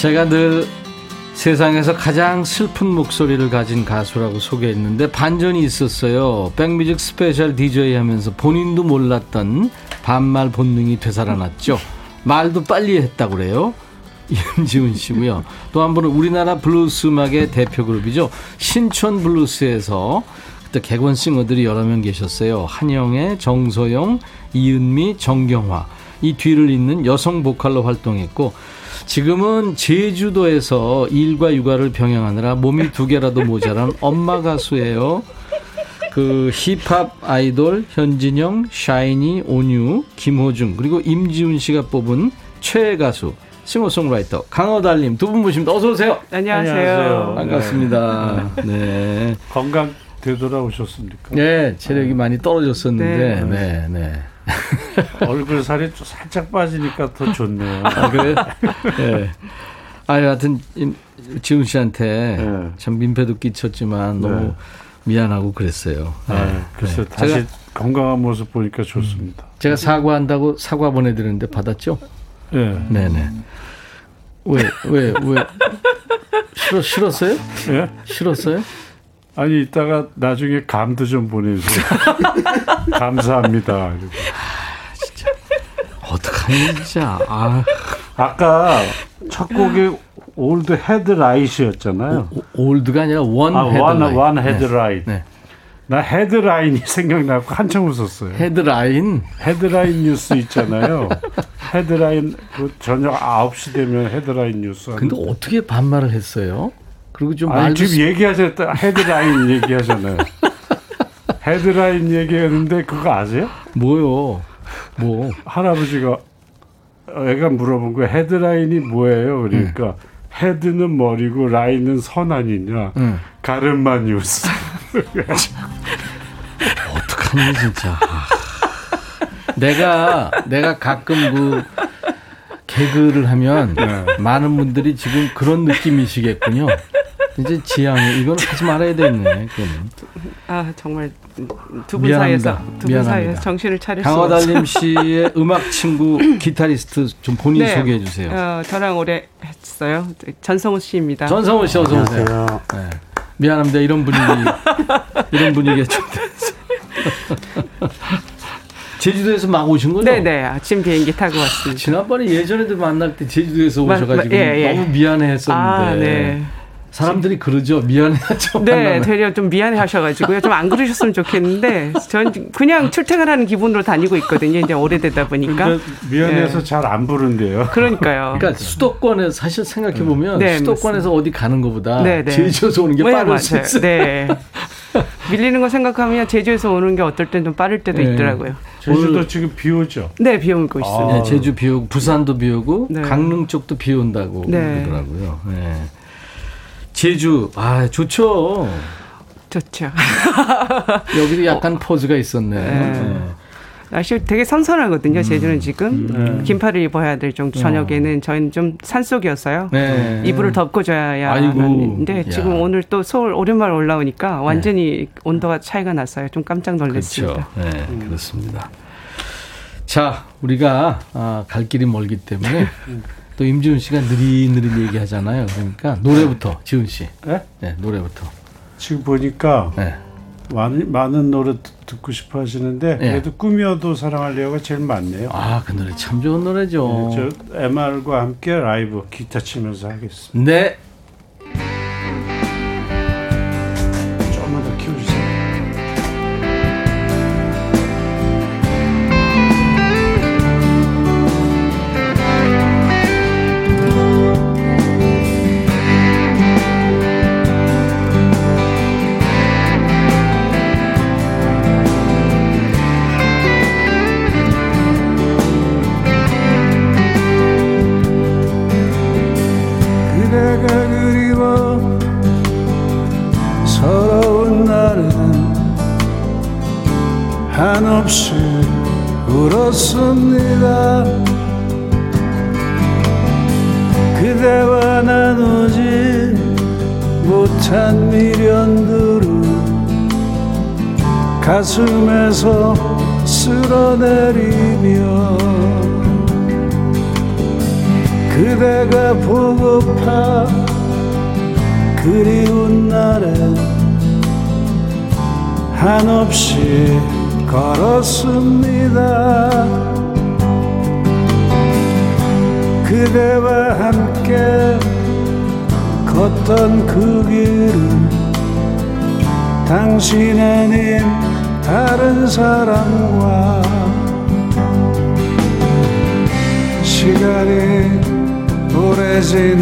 제가 늘 세상에서 가장 슬픈 목소리를 가진 가수라고 소개했는데 반전이 있었어요. 백뮤직 special DJ 하면서 본인도 몰랐던 반말 본능이 되살아났죠. 말도 빨리 했다고 그래요. *laughs* 임지훈 씨고요. 또 한 분은 우리나라 블루스 음악의 대표 그룹이죠. 신촌 블루스에서 그때 객원 singer들이 여러 명 계셨어요. 한영애, 정서용, 이은미, 정경화. 이 뒤를 잇는 여성 보컬로 활동했고 지금은 제주도에서 일과 육아를 병행하느라 몸이 두 개라도 모자란 *laughs* 엄마 가수예요. 그 힙합 아이돌 현진영, 샤이니, 온유, 김호중 그리고 임지훈 씨가 뽑은 최애 가수 싱어송라이터 강어달님 두 분 모십니다. 어서 오세요. 안녕하세요. 안녕하세요. 반갑습니다. 네. 네. 건강 되돌아오셨습니까? 네, 체력이 많이 떨어졌었는데, 네, 네. 네. *laughs* 얼굴 살이 살짝 빠지니까 더 좋네요. 아, 그래요? 네. 아, 여하튼, 지훈 씨한테 네. 참 민폐도 끼쳤지만 너무 네. 미안하고 그랬어요. 네. 네. 그래서 다시 제가, 건강한 모습 보니까 좋습니다. 음, 제가 사과한다고 사과 보내드렸는데 받았죠? 네. 네네. 왜, 왜, 왜? 싫어, 싫었어요? 예? 싫었어요? 아니 이따가 나중에 감도 좀 보내주세요. *laughs* 감사합니다. 아, 진짜 어떡하니 진짜. 아. 아까 첫 곡이 Old Headlight였잖아요. Old가 아니라 One 아, Headlight. One, Headlight. 네. 네. 나 헤드라인이 생각나고 한참 웃었어요. 헤드라인? 헤드라인 뉴스 있잖아요. 헤드라인 그 저녁 9시 되면 헤드라인 뉴스. 근데 어떻게 반말을 했어요? 그리고 좀 아니, 지금 얘기하셨다 헤드라인 *laughs* 얘기하셨나요? 헤드라인 얘기했는데 그거 아세요? 뭐요? 뭐 할아버지가 애가 물어본 거야 헤드라인이 뭐예요? 그러니까 응. 헤드는 머리고 라인은 선 아니냐? 응. 가르마 뉴스. *laughs* 어떡하니 진짜. 내가 내가 가끔 그 개그를 하면 네. 많은 분들이 지금 그런 느낌이시겠군요. 이제 지향이 이건 하지 말아야 되겠네. 그거는. 아 정말 두 분 사이에서 두 분 사이에서 정신을 차릴 수 강화달님 씨의 음악 친구 기타리스트 좀 본인 네. 소개해 주세요. 어, 저랑 오래 했어요. 전성우 씨입니다. 전성우 씨 어서 오세요. 네. 미안합니다. 이런 분위기 이런 분위기가 좀 *laughs* 제주도에서 막 오신 거죠? 네네. 아침 비행기 타고 왔습니다. 지난번에 예전에도 만날 때 제주도에서 오셔가지고 예, 예. 너무 미안해 했었는데. 아, 네. 사람들이 그러죠. 미안해하죠. *laughs* 네, 되려 좀 미안해 하셔가지고요. 좀 안 그러셨으면 좋겠는데, 전 그냥 출퇴근하는 기분으로 다니고 있거든요. 이제 오래되다 보니까. 미안해서 네. 잘안 부른대요. 그러니까요. 그러니까 수도권에 사실 생각해 보면 네, 수도권에서 맞습니다. 어디 가는 것보다 네, 네. 제주에서 오는 게 네, 빠를 수 있어요. 네. 밀리는 거 생각하면 제주에서 오는 게 어떨 땐 좀 빠를 때도 네. 있더라고요. 제주도 지금 비 오죠? 네, 비 오고 있어요. 아. 네, 제주 비 오고, 부산도 비 오고, 강릉 쪽도 비 온다고 그러더라고요. 네. 제주 아 좋죠. 좋죠. *laughs* 여기도 약간 포즈가 있었네. 네. 네. 날씨 되게 선선하거든요. 음. 제주는 지금 네. 긴팔을 입어야 될 정도. 저녁에는 어. 저희는 좀 산속이었어요. 네. 이불을 덮고 자야 하는데 지금 오늘 또 서울 오랜만에 올라오니까 완전히 네. 온도가 차이가 났어요. 좀 깜짝 놀랐습니다. 그렇죠. 네, 음. 그렇습니다. 자, 우리가 아, 갈 길이 멀기 때문에 또 임지훈 씨가 느릿느릿 얘기하잖아요. 그러니까 노래부터 지훈 씨. 네? 네, 노래부터. 지금 보니까 네. 많은, 많은 노래 듣고 싶어 하시는데 네. 그래도 꿈이어도 사랑하려가 제일 많네요. 아, 그 노래 참 좋은 노래죠. 네, 저 MR과 함께 라이브 기타 치면서 하겠습니다. 네.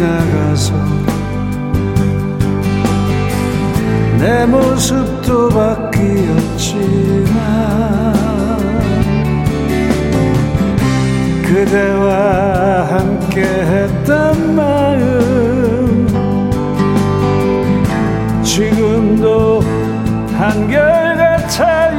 나가서 내 모습도 바뀌었지만 그대와 함께 했던 마음 지금도 한결같아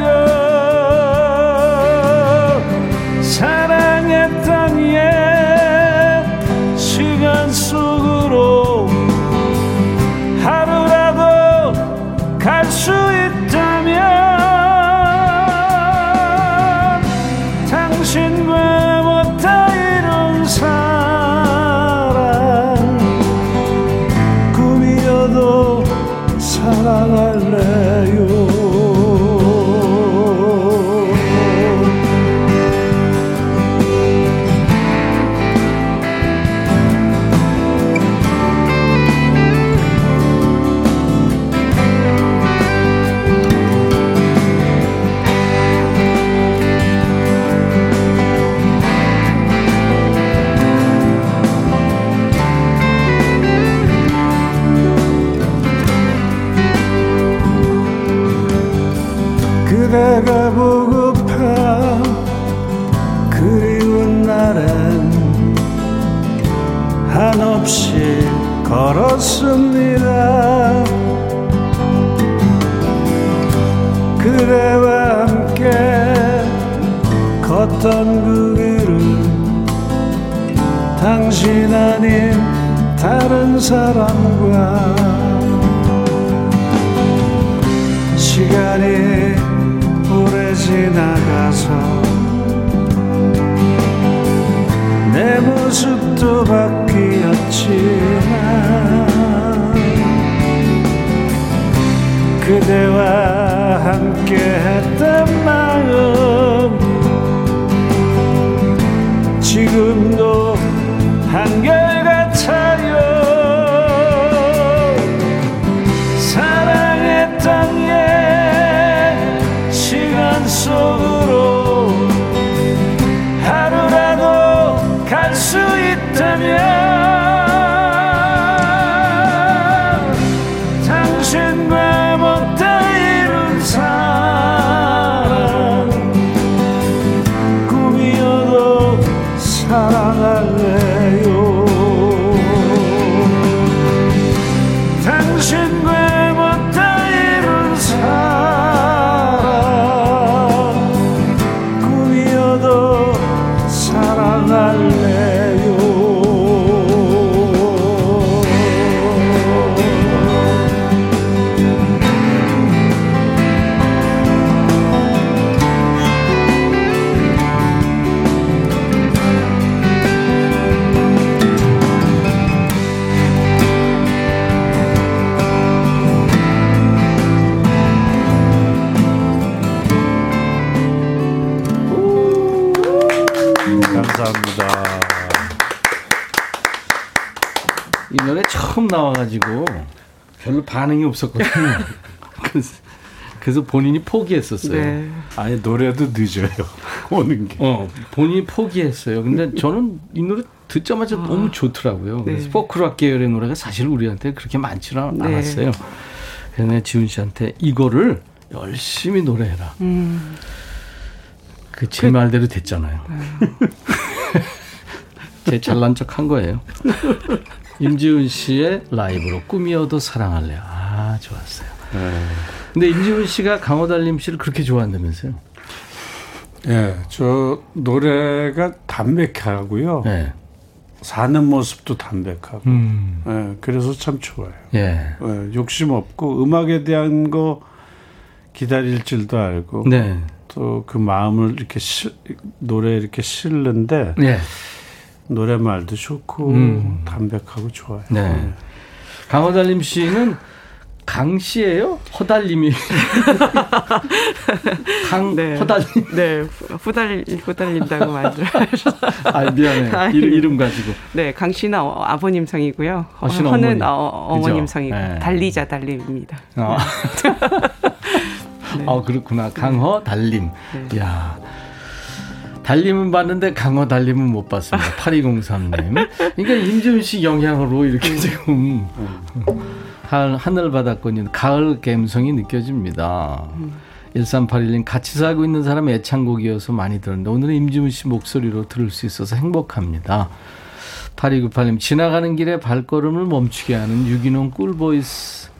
사람과 시간이 오래 지나가서 내 모습도 바뀌었지만 그대와 함께 했던 마음 지금도 한결같 가지고 별로 반응이 없었거든요. *laughs* 그래서, 그래서 본인이 포기했었어요. 네. 아니 노래도 늦어요. *laughs* 오는 게. 어, 본인이 포기했어요. 근데 저는 이 노래 듣자마자 아. 너무 좋더라고요. 그래서 네. 포크락 계열의 노래가 사실 우리한테 그렇게 많지는 네. 않았어요. 그래서 지훈 씨한테 이거를 열심히 노래해라. 음. 그제 그, 말대로 됐잖아요. 네. *laughs* 제 잘난 척 한 거예요. 임지훈 씨의 라이브로 꿈이어도 사랑할래요. 아, 좋았어요. 네. 근데 임지훈 씨가 강호달님 씨를 그렇게 좋아한다면서요? 예, 저 노래가 담백하고요. 네. 사는 모습도 담백하고. 음. 예, 그래서 참 좋아요. 예. 예. 욕심 없고 음악에 대한 거 기다릴 줄도 알고. 네. 또그 마음을 이렇게 시, 노래 이렇게 실는데. 네. 노래말도 좋고 음. 담백하고 좋아요. 네. 네. 강호달님 씨는 강 씨예요? 허달님이 *laughs* 강 네. 허달님. 네, 후달 후달린다고 만들어. 아 미안해. 아니, 이름, 이름 가지고. 네, 강 씨는 어, 아버님 성이고요. 허는 어머니. 어, 머님 성이고 네. 달리자 달림입니다. 어. *laughs* 네. 어 그렇구나. 강허 달림. 네. 야. 달림은 봤는데 강어 달림은 못 봤습니다. *laughs* 8203님. 그러니까 임지훈 씨 영향으로 이렇게 음. 지금 하늘 바닷권인 가을 감성이 느껴집니다. 1381님 같이 살고 있는 사람 애창곡이어서 많이 들었는데 오늘은 임지훈 씨 목소리로 들을 수 있어서 행복합니다. 8298님 지나가는 길에 발걸음을 멈추게 하는 유기농 꿀보이스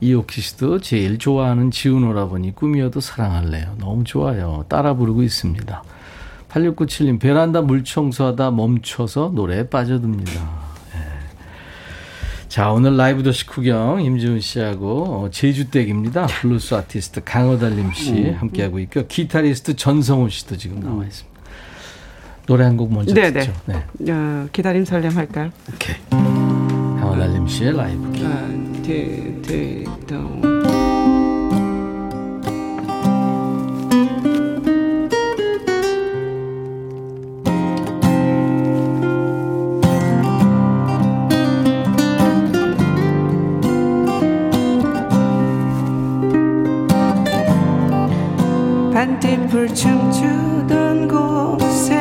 이옥희 씨도 제일 좋아하는 지훈 오라버니 꿈이어도 사랑할래요. 너무 좋아요. 따라 부르고 있습니다. 8697님, 베란다 물 청소하다 멈춰서 노래에 빠져듭니다. 네. 자, 오늘 라이브 도시 구경 임지훈 씨하고 어, 제주댁입니다. 블루스 아티스트 강허달림 씨 음. 함께하고 있고요. 기타리스트 전성호 씨도 지금 나와 있습니다. 노래 한 곡 먼저 네네. 듣죠. 네. 어, 기다림 설렘 할까요? 오케이. 강호달님 씨의 라이브. 아, 네, 네, 반딧불 춤추던 곳에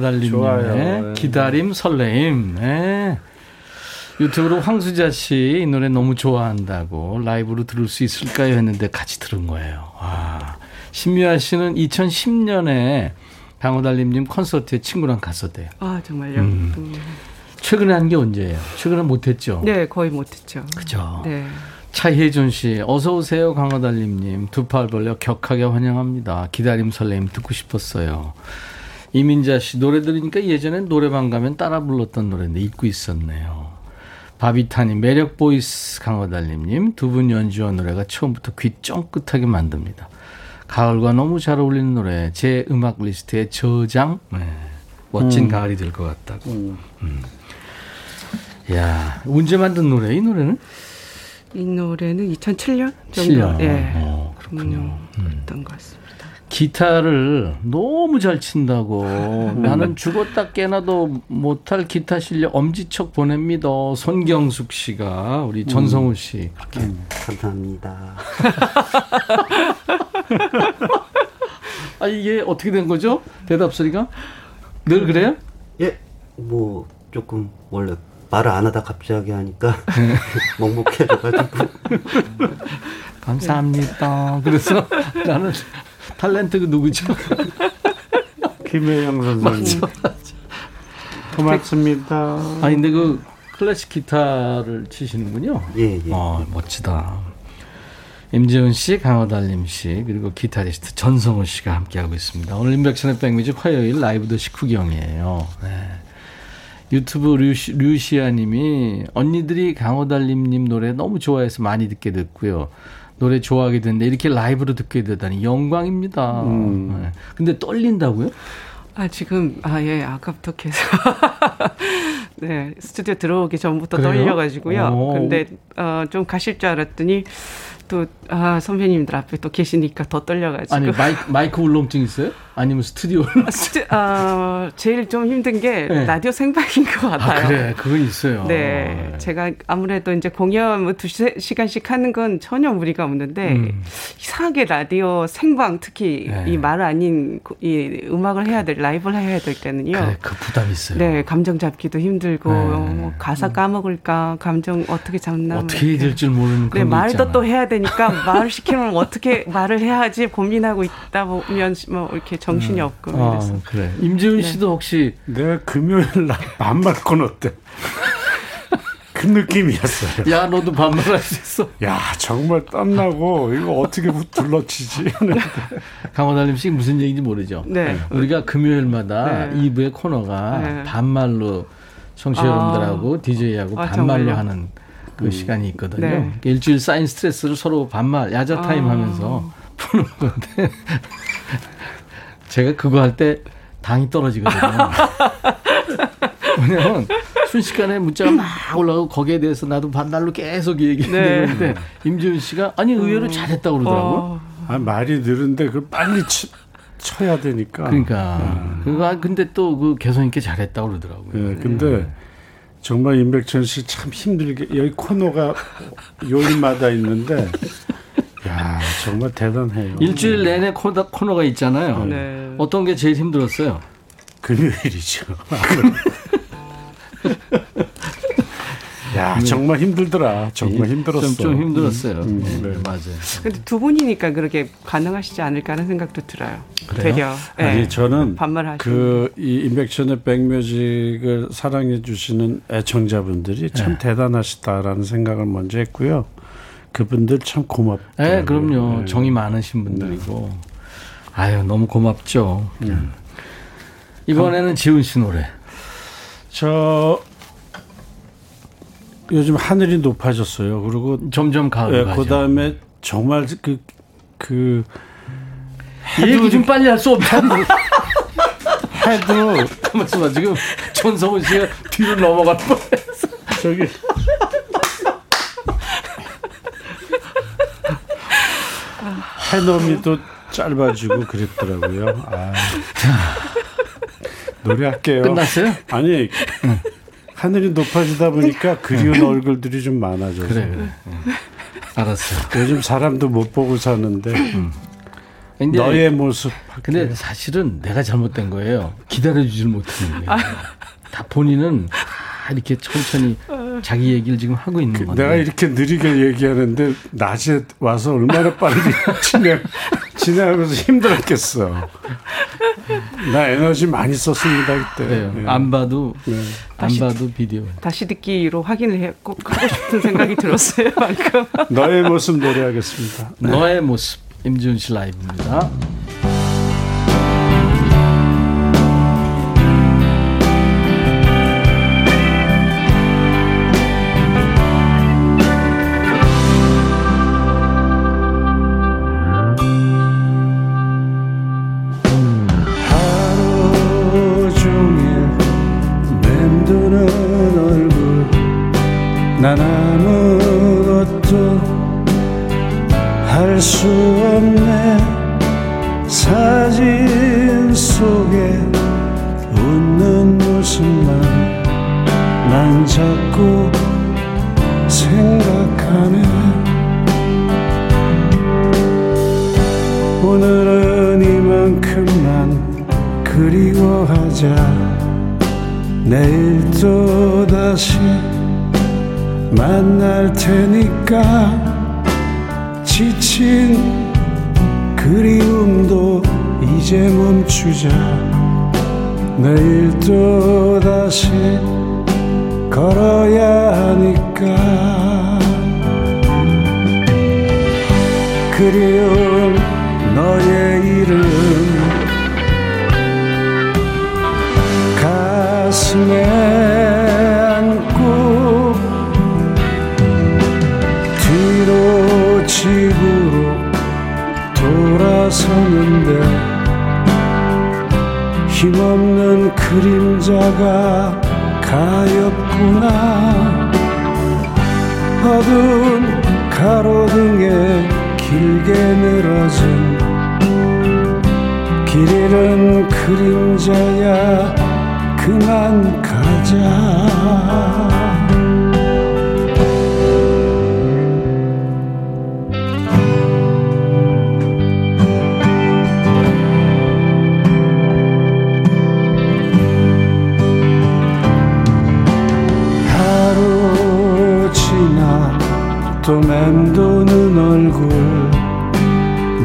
네. 강어달님의 기다림, 설레임. 네. 유튜브로 황수자 씨 이 노래 너무 좋아한다고 라이브로 들을 수 있을까요? 했는데 같이 들은 거예요. 와. 신미아 씨는 2010년에 강호달님님 콘서트에 친구랑 갔었대요. 아, 정말요? 음. 음. 최근에 한 게 언제예요? 최근에 못했죠? 네, 거의 못했죠. 그죠? 네. 차혜준 씨, 어서 오세요, 강호달님님. 두 팔 벌려 격하게 환영합니다. 기다림 설레임 듣고 싶었어요. 이민자 씨, 노래 들으니까 예전엔 노래방 가면 따라 불렀던 노래인데 잊고 있었네요. 바비타님, 매력 보이스 강허달림님, 두 분 연주한 노래가 처음부터 귀 쫑긋하게 만듭니다. 가을과 너무 잘 어울리는 노래, 제 음악 리스트에 저장, 네. 멋진 음. 가을이 될 것 같다고. 음. 음. 야, 언제 만든 노래, 이 노래는? 이 노래는 2007년 정도. 7년. 예. 어, 그렇군요. 음, 음. 그랬던 것 같습니다. 기타를 너무 잘 친다고 나는 죽었다 깨나도 못할 기타 실력 엄지척 보냅니다. 손경숙 씨가 우리 전성우 씨 그렇게 음, 감사합니다. *laughs* 아 이게 어떻게 된 거죠? 대답 소리가 늘 그래요? 예, 뭐 조금 원래 말을 안 하다 갑자기 하니까 네. *laughs* 먹먹해져가지고 감사합니다. 그래서 나는 탤런트 그 누구죠? *laughs* 김혜영 선생님. 맞아, 맞아. 고맙습니다. 아니 근데 그 클래식 기타를 치시는군요. 예, 예. 어, 멋지다. 임지훈 씨, 강호달님 씨, 그리고 기타리스트 전성호 씨가 함께하고 있습니다. 오늘 인백션의 백뮤직 화요일 라이브도 식후경이에요. 네. 유튜브 류시, 류시아 님이 언니들이 강호달님 노래 너무 좋아해서 많이 듣게 됐고요. 노래 좋아하게 됐는데 이렇게 라이브로 듣게 되다니 영광입니다. 음. 네. 근데 떨린다고요? 아 지금 아예 아까부터 계속 *laughs* 네 스튜디오 들어오기 전부터 그래요? 떨려가지고요. 오. 근데 어, 좀 가실 줄 알았더니 또 아, 선배님들 앞에 또 계시니까 더 떨려가지고. 아니 마이크, 마이크 울렁증 있어요? 아니면 스튜디오? 아, 스튜, 어, 제일 좀 힘든 게 네. 라디오 생방인 것 아, 같아요. 아, 그래, 그건 있어요. 네, 네. 제가 아무래도 이제 공연 뭐 두세 시간씩 하는 건 전혀 무리가 없는데 음. 이상하게 라디오 생방 특히 네. 이말 아닌 이 음악을 해야 될 라이브를 해야 될 때는요. 그래, 그 부담 있어요. 네, 감정 잡기도 힘들고 네. 뭐 가사 까먹을까, 감정 어떻게 잡나 어떻게 해야 될줄 모르는 네, 말도 있잖아. 또 해야 되니까 말을 시키면 어떻게 말을 해야지 고민하고 있다 보면 뭐 이렇게 정신이 음. 없고 아, 그래. 임지훈 네. 씨도 혹시 내가 금요일 날 반말 꺼놓대. 그 느낌이었어요. 야, 너도 반말할 수 있어. 야, 정말 땀나고 이거 어떻게 둘러치지? *laughs* 강호달님 씨 무슨 얘기인지 모르죠. 네. 우리가 금요일마다 네. 2부의 코너가 네. 반말로 청취자 여러분들하고 아. DJ하고 아, 반말로 정말요? 하는 그 음. 시간이 있거든요. 네. 일주일 쌓인 스트레스를 서로 반말 야자 타임 아. 하면서 푸는 건데 제가 그거 할 때 당이 떨어지거든요. *laughs* 왜냐면 순식간에 문자가 막 올라오고 거기에 대해서 나도 반달로 계속 얘기했는데 네. 임지훈 씨가 아니 의외로 음. 잘했다고 그러더라고요. 어. 아, 말이 늘은데 그걸 빨리 치, 쳐야 되니까. 그러니까. 음. 그거 아, 근데 또 그 개성 있게 잘했다고 그러더라고요. 네, 근데 네. 정말 임백천 씨 참 힘들게 여기 코너가 요일마다 있는데 야, 정말 대단해요. 일주일 내내 코너, 코너가 있잖아요. 네. 어떤 게 제일 힘들었어요? 금요일이죠. *laughs* 야, 네. 정말 힘들더라. 정말 예, 힘들었어. 좀, 좀 힘들었어요. 음, 음, 네, 맞아요. 근데 두 분이니까 그렇게 가능하시지 않을까 하는 생각도 들어요. 그래요? 되려. 네. 아니, 저는 그, 이 인백션의 백뮤직을 사랑해 주시는 애청자분들이 참 네. 대단하시다라는 생각을 먼저 했고요. 그분들 참 고맙다. 네, 그럼요. 네. 정이 많으신 분들이고. 아유, 너무 고맙죠. 음. 이번에는 지훈 씨 노래. 저 요즘 하늘이 높아졌어요. 그리고 점점 가을 네, 그다음에 정말 그그 얘기 좀 빨리 할 수 없잖아. 해도 가만있어 *laughs* 지금 전성훈 씨가 뒤로 넘어갈 뻔했어. 저기 해넘이 또 짧아지고 그랬더라고요. 아. 노래할게요. 끝났어요? 아니 하늘이 높아지다 보니까 그리운 얼굴들이 좀 많아져서. 그래, 그래. 알았어요. 요즘 사람도 못 보고 사는데 음. 너의 모습. 근데 사실은 내가 잘못된 거예요. 기다려주질 못하는 거예요. 아. 다 본인은 이렇게 천천히 자기 얘기를 지금 하고 있는 그, 건데. 내가 이렇게 느리게 얘기하는데 낮에 와서 얼마나 빠르게 *laughs* 진행 진행하면서 힘들었겠어. 나 에너지 많이 썼습니다 그때. 네. 네. 안 봐도 네. 안 다시, 봐도 비디오. 다시 듣기로 확인을 해, 꼭 하고 싶은 생각이 들었어요 방금. 너의 모습 노래하겠습니다. 네. *laughs* 너의 모습 임지훈 씨 라이브입니다.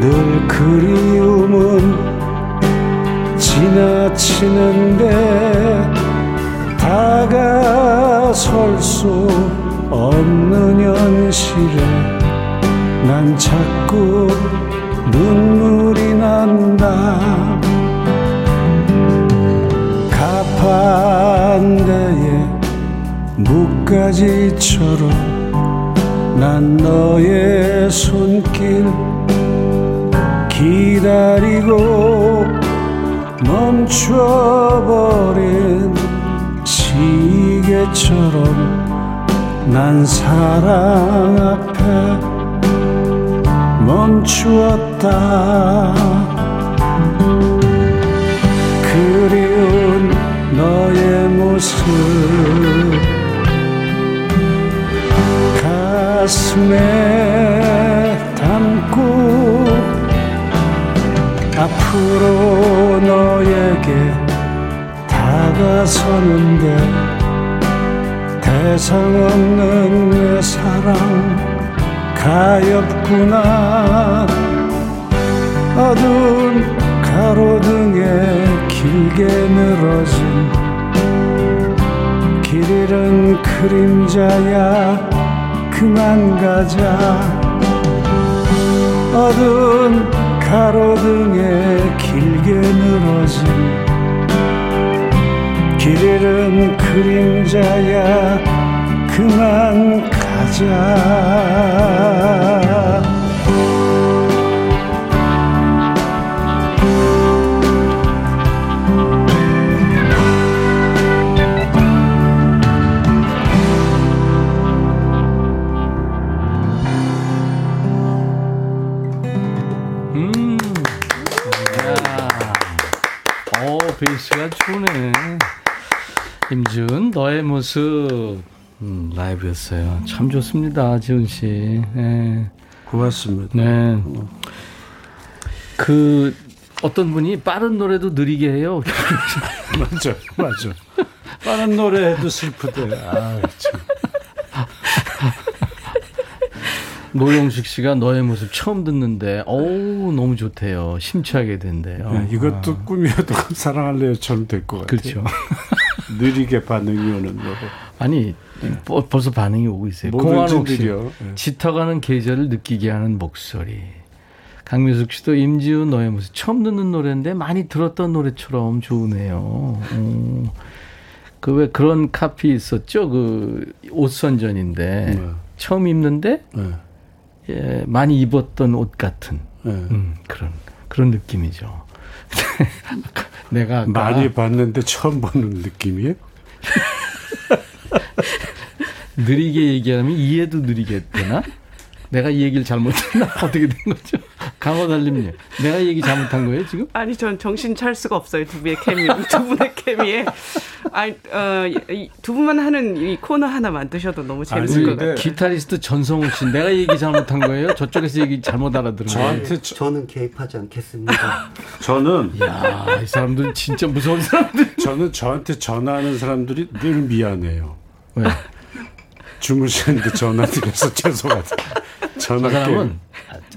늘 그리움은 지나치는데 다가설 수 없는 현실에 난 자꾸 눈물이 난다. 가판대에 묵가지처럼 난 너의 손길 기다리고 멈춰버린 시계처럼 난 사랑 앞에 멈추었다. 그리운 너의 모습 가슴에 담고 앞으로 너에게 다가서는데 대상 없는 내 사랑 가엾구나. 어두운 가로등에 길게 늘어진 길 잃은 그림자야 그만 가자. 어두운 가로등에 길게 늘어진 길 잃은 그림자야 그만 가자 베이스가 좋네. 임준 너의 모습 음, 라이브였어요. 참 좋습니다, 지훈 씨. 네. 고맙습니다. 네. 그 어떤 분이 빠른 노래도 느리게 해요. *laughs* 맞아, 맞아. 빠른 노래도 슬프대. 아, 참. 노영식 씨가 너의 모습 처음 듣는데, 어우, 너무 좋대요. 심취하게 된대요. 네, 이것도 아. 꿈이어도 *laughs* 사랑할래요처럼 될 것 같아요. 그렇죠. *laughs* 느리게 반응이 오는 노래. 아니, 벌써 반응이 오고 있어요. 공환옥 씨, 네. 짙어가는 계절을 느끼게 하는 목소리. 강민숙 씨도 임지훈 너의 모습 처음 듣는 노래인데 많이 들었던 노래처럼 좋으네요. 음. 그왜 그런 카피 있었죠? 그 옷선전인데 네. 처음 입는데 네. 예, 많이 입었던 옷 같은 네. 음, 그런 그런 느낌이죠. *laughs* 내가 많이 봤는데 처음 보는 느낌이에요? *laughs* 느리게 얘기하면 이해도 느리게 되나? 내가 이 얘기를 잘못했나? *laughs* 어떻게 된 거죠? 강호달님님, 내가 이 얘기 잘못한 거예요, 지금? 아니, 전 정신 찰 수가 없어요, 두 분의 케미, *laughs* 두 분의 케미에. 아니, 어, 두 분만 하는 이 코너 하나 만드셔도 너무 재밌을 아니, 것 같아요. 기타리스트 전성욱 씨, 내가 이 얘기 잘못한 거예요? 저쪽에서 얘기 잘못 알아들은 거예요? 저한테 저... 저는 개입하지 않겠습니다. *laughs* 저는. 야, 이 사람들 진짜 무서운 사람들. 저는 저한테 전화하는 사람들이 늘 미안해요. 왜? 주무시는데 전화 드려서 *laughs* 죄송하다. 전화 사람은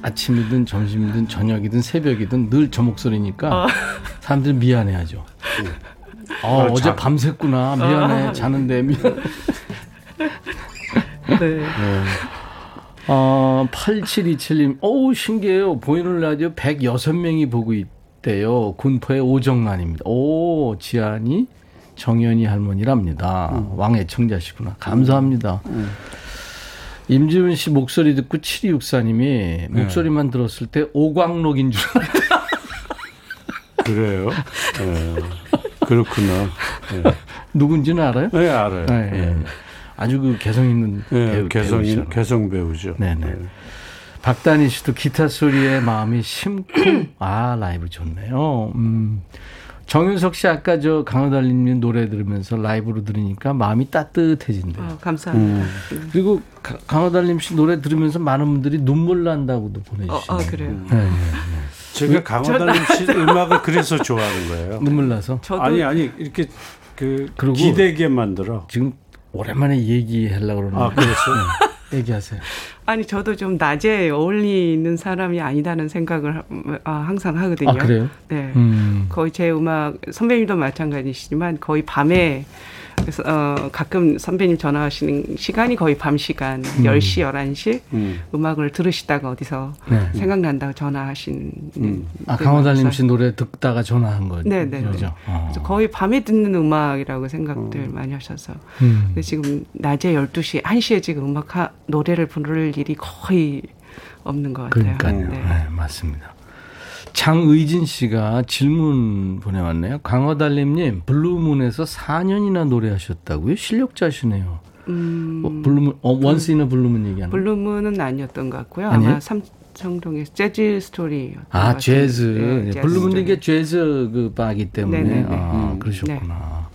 아침이든 점심이든 저녁이든 새벽이든 늘 저 목소리니까 어. 사람들 미안해하죠. 어, 어제 밤샜구나. 미안해. 어. 자는데 미안. *laughs* 네. 네. 어, 8727님, 어우, 신기해요. 보이는 라디오 106명이 보고 있대요. 군포의 오정란입니다. 오, 지안이 정연이 할머니랍니다. 음. 왕의 청자시구나. 감사합니다. 음. 임지훈 씨 목소리 듣고 7264님이 목소리만 들었을 때 오광록인 줄 알았다. *laughs* 그래요? 네. 그렇구나. 네. 누군지는 알아요? 네, 알아요. 네. 네. 아주 그 개성 있는 네, 배우, 개성, 배우죠. 개성 배우죠. 네네. 네. 박다니 씨도 기타 소리에 마음이 심쿵. *clears throat* 아, 라이브 좋네요. 음. 정윤석 씨 아까 저 강호달님 노래 들으면서 라이브로 들으니까 마음이 따뜻해진대요. 어, 감사합니다. 음. 그리고 강호달님 씨 노래 들으면서 많은 분들이 눈물 난다고도 보내주시네요. 어, 아, 그래요? 네, 네, 네. 제가 강호달님 씨 음악을 그래서 좋아하는 거예요. *laughs* 눈물 나서? 아니 아니 이렇게 그 기대게 만들어. 지금 오랜만에 얘기하려고 그러는데. 아, 그랬어요? 네. 얘기하세요. 아니 저도 좀 낮에 어울리는 사람이 아니다는 생각을 아, 항상 하거든요. 아, 그래요? 네. 음. 거의 제 음악 선배님도 마찬가지시지만 거의 밤에 그래서 어 가끔 선배님 전화하시는 시간이 거의 밤 시간 음. 10시 11시 음. 악을 들으시다가 어디서 네. 생각난다고 전화하신 음. 아 강허달림 씨 노래 듣다가 전화한 거죠. 네, 네. 네. 어. 그래서 거의 밤에 듣는 음악이라고 생각들 음. 많이 하셔서 음. 지금 낮에 12시 1시에 지금 음악 하, 노래를 부를 일이 거의 없는 것 같아요. 그러니까요. 네. 네, 맞습니다. 장의진 씨가 질문 보내왔네요. 강허달림님, 블루문에서 4년이나 노래하셨다고요? 실력자시네요. 음, 어, 블루문, 어, Once in a Blue Moon 얘기하는 블루문은 아니었던 것 같고요. 아니에요? 아마 삼청동의 재즈 스토리. 아, 재즈. 네, 재즈 블루문 이게 재즈 그 바기 때문에. 네네네. 아, 음, 그러셨구나.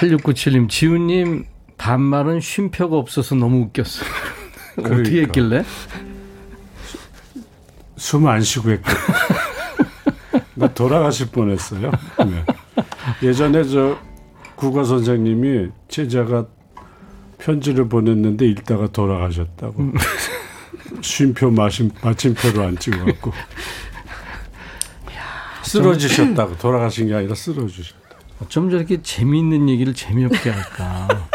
네. 8697님, 지훈님, 반말은 쉼표가 없어서 너무 웃겼어요. *laughs* 그러니까. 어떻게 했길래? 숨 안 쉬고 했고. 나 *laughs* 돌아가실 뻔했어요. 네. 예전에 저 국어 선생님이 제자가 편지를 보냈는데 읽다가 돌아가셨다고. 음. 쉼표 마침, 마침표로 안 찍어갖고. 쓰러지셨다고. 돌아가신 게 아니라 쓰러지셨다. 어쩜 저렇게 재미있는 얘기를 재미없게 할까.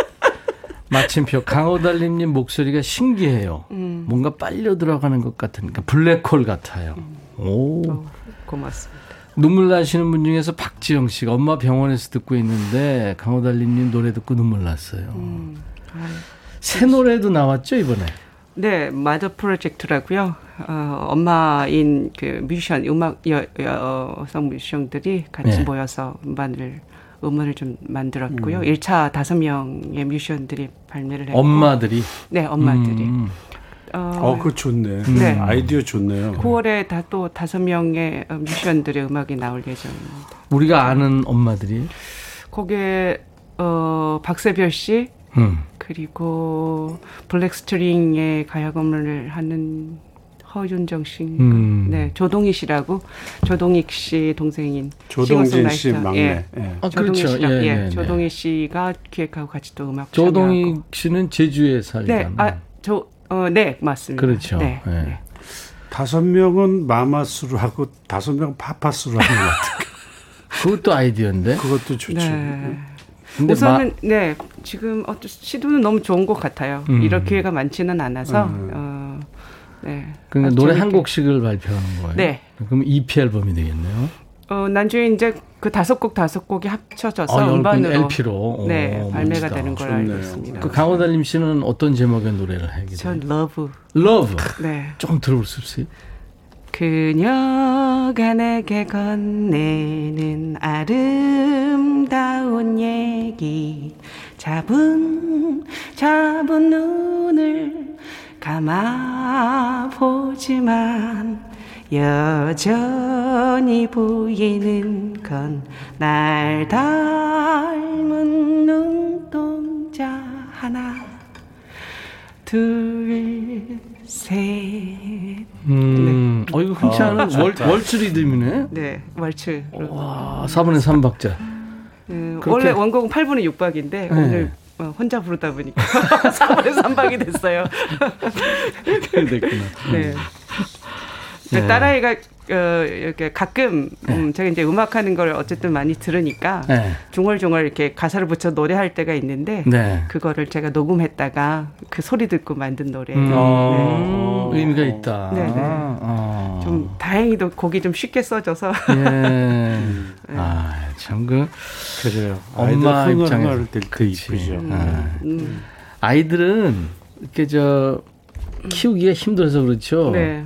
마침표 강호달님님 목소리가 신기해요. 음. 뭔가 빨려 들어가는 것 같은 그러니까 블랙홀 같아요. 음. 오 어, 고맙습니다. 눈물 나시는 분 중에서 박지영 씨가 엄마 병원에서 듣고 있는데 강호달님님 노래 듣고 눈물 났어요. 음. 새 노래도 나왔죠 이번에? 네, 마더 프로젝트라고요. 어, 엄마인 그 뮤지션 음악 여, 여성 뮤지션들이 같이 네. 모여서 음반을 음원을 좀 만들었고요. 음. 1차 다섯 명의 뮤지션들이 발매를 했고 엄마들이 네, 엄마들이. 음. 어, 어, 그 좋네. 네. 아이디어 좋네요. 9월에 다 또 다섯 명의 뮤지션들의 음악이 나올 예정입니다. 우리가 아는 엄마들이 거기에 어 박세별 씨 음. 그리고 블랙스트링의 가야금을 하는 허윤정 씨, 음. 네 조동희 씨라고 조동익 씨 동생인 조동진 씨 막내. 예. 예. 아 그렇죠. 예, 예, 예, 조동희 씨가 기획하고 같이 또 음악 조동익 씨는 제주에 살잖아요. 네, 아저 어, 네 맞습니다. 그렇죠. 네. 예. 네. 다섯 명은 마마스로 하고 다섯 명 파파스로 하는 것 같아요. *laughs* 그것도 아이디어인데. 그것도 좋죠. 네. 우선은 마... 네 지금 어, 시도는 너무 좋은 것 같아요. 음. 이럴 기회가 많지는 않아서 음. 어, 네. 그러니까 노래 재밌게. 한 곡씩을 발표하는 거예요. 네. 그럼 EP 앨범이 되겠네요. 어 나중에 이제 그 다섯 곡 다섯 곡이 합쳐져서 아, 음반으로 LP로 네 오, 발매가. 되는 걸 알고 있습니다. 그 강허달림 씨는 어떤 제목의 노래를 하게 돼요? 전 Love. Love. 네. 좀 들어볼 수 있어요? 그녀가 내게 건네는 아름다운 얘기 잡은 잡은 눈을 감아보지만 여전히 보이는 건 날 닮은 눈동자 하나 둘 셋. 음, 네. 어, 이거 흔치 않은 아, 월, 월츠 리듬이네? 네, 월츠. 와, 4분의 3박자. 음, 원래 원곡은 8분의 6박인데, 네. 오늘 어, 혼자 부르다 보니까 *laughs* 4분의 3박이 됐어요. 됐구나. 네. 네. 딸아이가 어, 이렇게 가끔 네. 음, 제가 이제 음악하는 걸 어쨌든 많이 들으니까 네. 중얼중얼 이렇게 가사를 붙여 노래할 때가 있는데 네. 그거를 제가 녹음했다가 그 소리 듣고 만든 노래예요. 음, 어, 네. 의미가 있다. 네, 네. 아. 좀 다행히도 곡이 좀 쉽게 써져서. 예. *laughs* 네. 아, 참 그. 그래요. 엄마 입장에서 그 이쁘죠. 아. 음. 아 이들은 이렇게 저 키우기가 힘들어서 그렇죠. 네.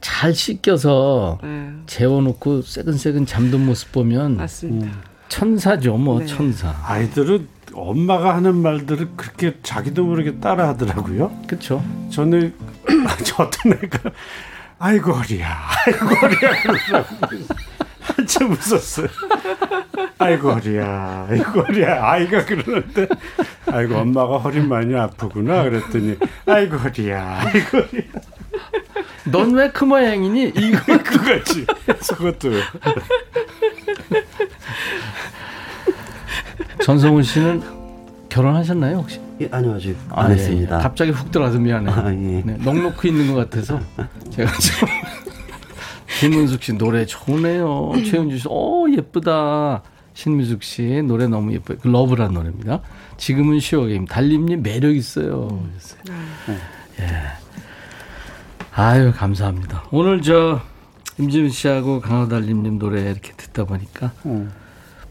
잘 씻겨서 네. 재워놓고 새근새근 잠든 모습 보면 맞습니다. 음, 천사죠, 뭐 네. 천사. 아이들은 엄마가 하는 말들을 그렇게 자기도 모르게 따라 하더라고요. 그렇죠. 저는 *coughs* 저 어떤 애가 아이고 허리야, 아이고 허리야. 한참 웃었어요. 아이고 허리야, 아이고 허리야. 아이가 그러는데, 아이고 엄마가 허리 많이 아프구나. 그랬더니, 아이고 허리야, 아이고 허리야. 넌 왜 그 모양이니? *laughs* 이거 그거지. 그것도. 전성훈 씨는 결혼하셨나요 혹시? 예, 아니요 아직 안 아, 했습니다. 예, 예. 갑자기 훅 들어와서 미안해요. 아, 예. 네, 넉넉히 있는 것 같아서 제가 지금 김은숙 씨 노래 좋네요. 최은주 씨, 어 예쁘다. 신미숙 씨 노래 너무 예뻐요. 그 러브란 노래입니다. 지금은 쉬워게임 달림님 매력 있어요. 음. 예. 아유 감사합니다. 오늘 저 임지훈 씨하고 강호달님님 노래 이렇게 듣다 보니까 음.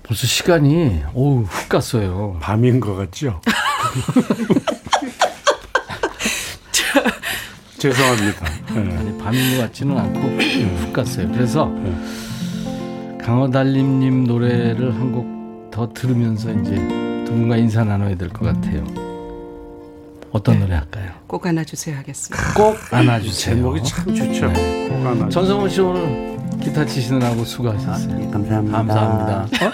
벌써 시간이 오우 훅 갔어요. 밤인 것 같죠? *laughs* 죄송합니다. 네. 아니, 밤인 것 같지는 않고 훅 갔어요. 그래서 네. 강호달님님 노래를 한 곡 더 들으면서 이제 두 분과 인사 나눠야 될 것 같아요. 어떤 네. 노래 할까요? 꼭 안아주세요 하겠습니다. 꼭 안아주세요. 제목이 참 좋죠. 네. 꼭 안아주세요. 전성훈 씨 오늘 기타 치시느라고 수고하셨어요. 아, 네, 감사합니다. 감사합니다. 어?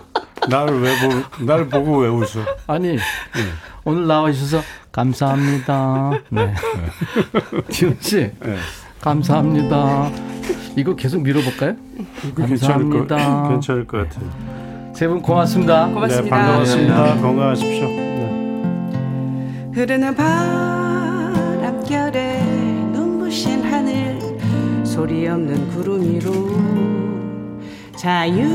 *laughs* 나를 왜 보, 나를 보고 왜 웃어? 아니, 네. 오늘 나와주셔서 감사합니다. 네. 지훈 씨, 네. 감사합니다. 이거 계속 밀어볼까요? 감사합니다. 괜찮을 것, *clears throat* 괜찮을 것 같아요. 세 분 고맙습니다. 고맙습니다. 네, 반갑습니다. 건강하십시오. 흐르는 바람결에 눈부신 하늘 소리 없는 구름 위로 자유롭게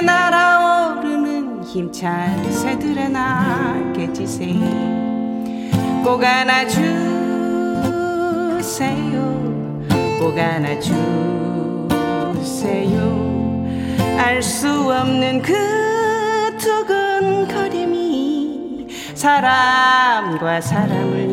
날아오르는 힘찬 새들의 날개짓에 꼭 안아주세요. 꼭 안아주세요. 알 수 없는 그 두근거림이 사람과 사람을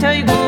tell you.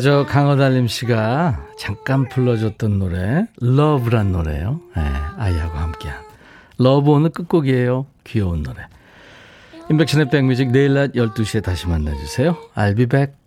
저 강어달님 씨가 잠깐 불러줬던 노래 러브란 노래요. 네, 아이하고 함께한 러브 오늘 끝곡이에요. 귀여운 노래. 인백션의 백뮤직 내일 낮 12시에 다시 만나주세요. I'll be back.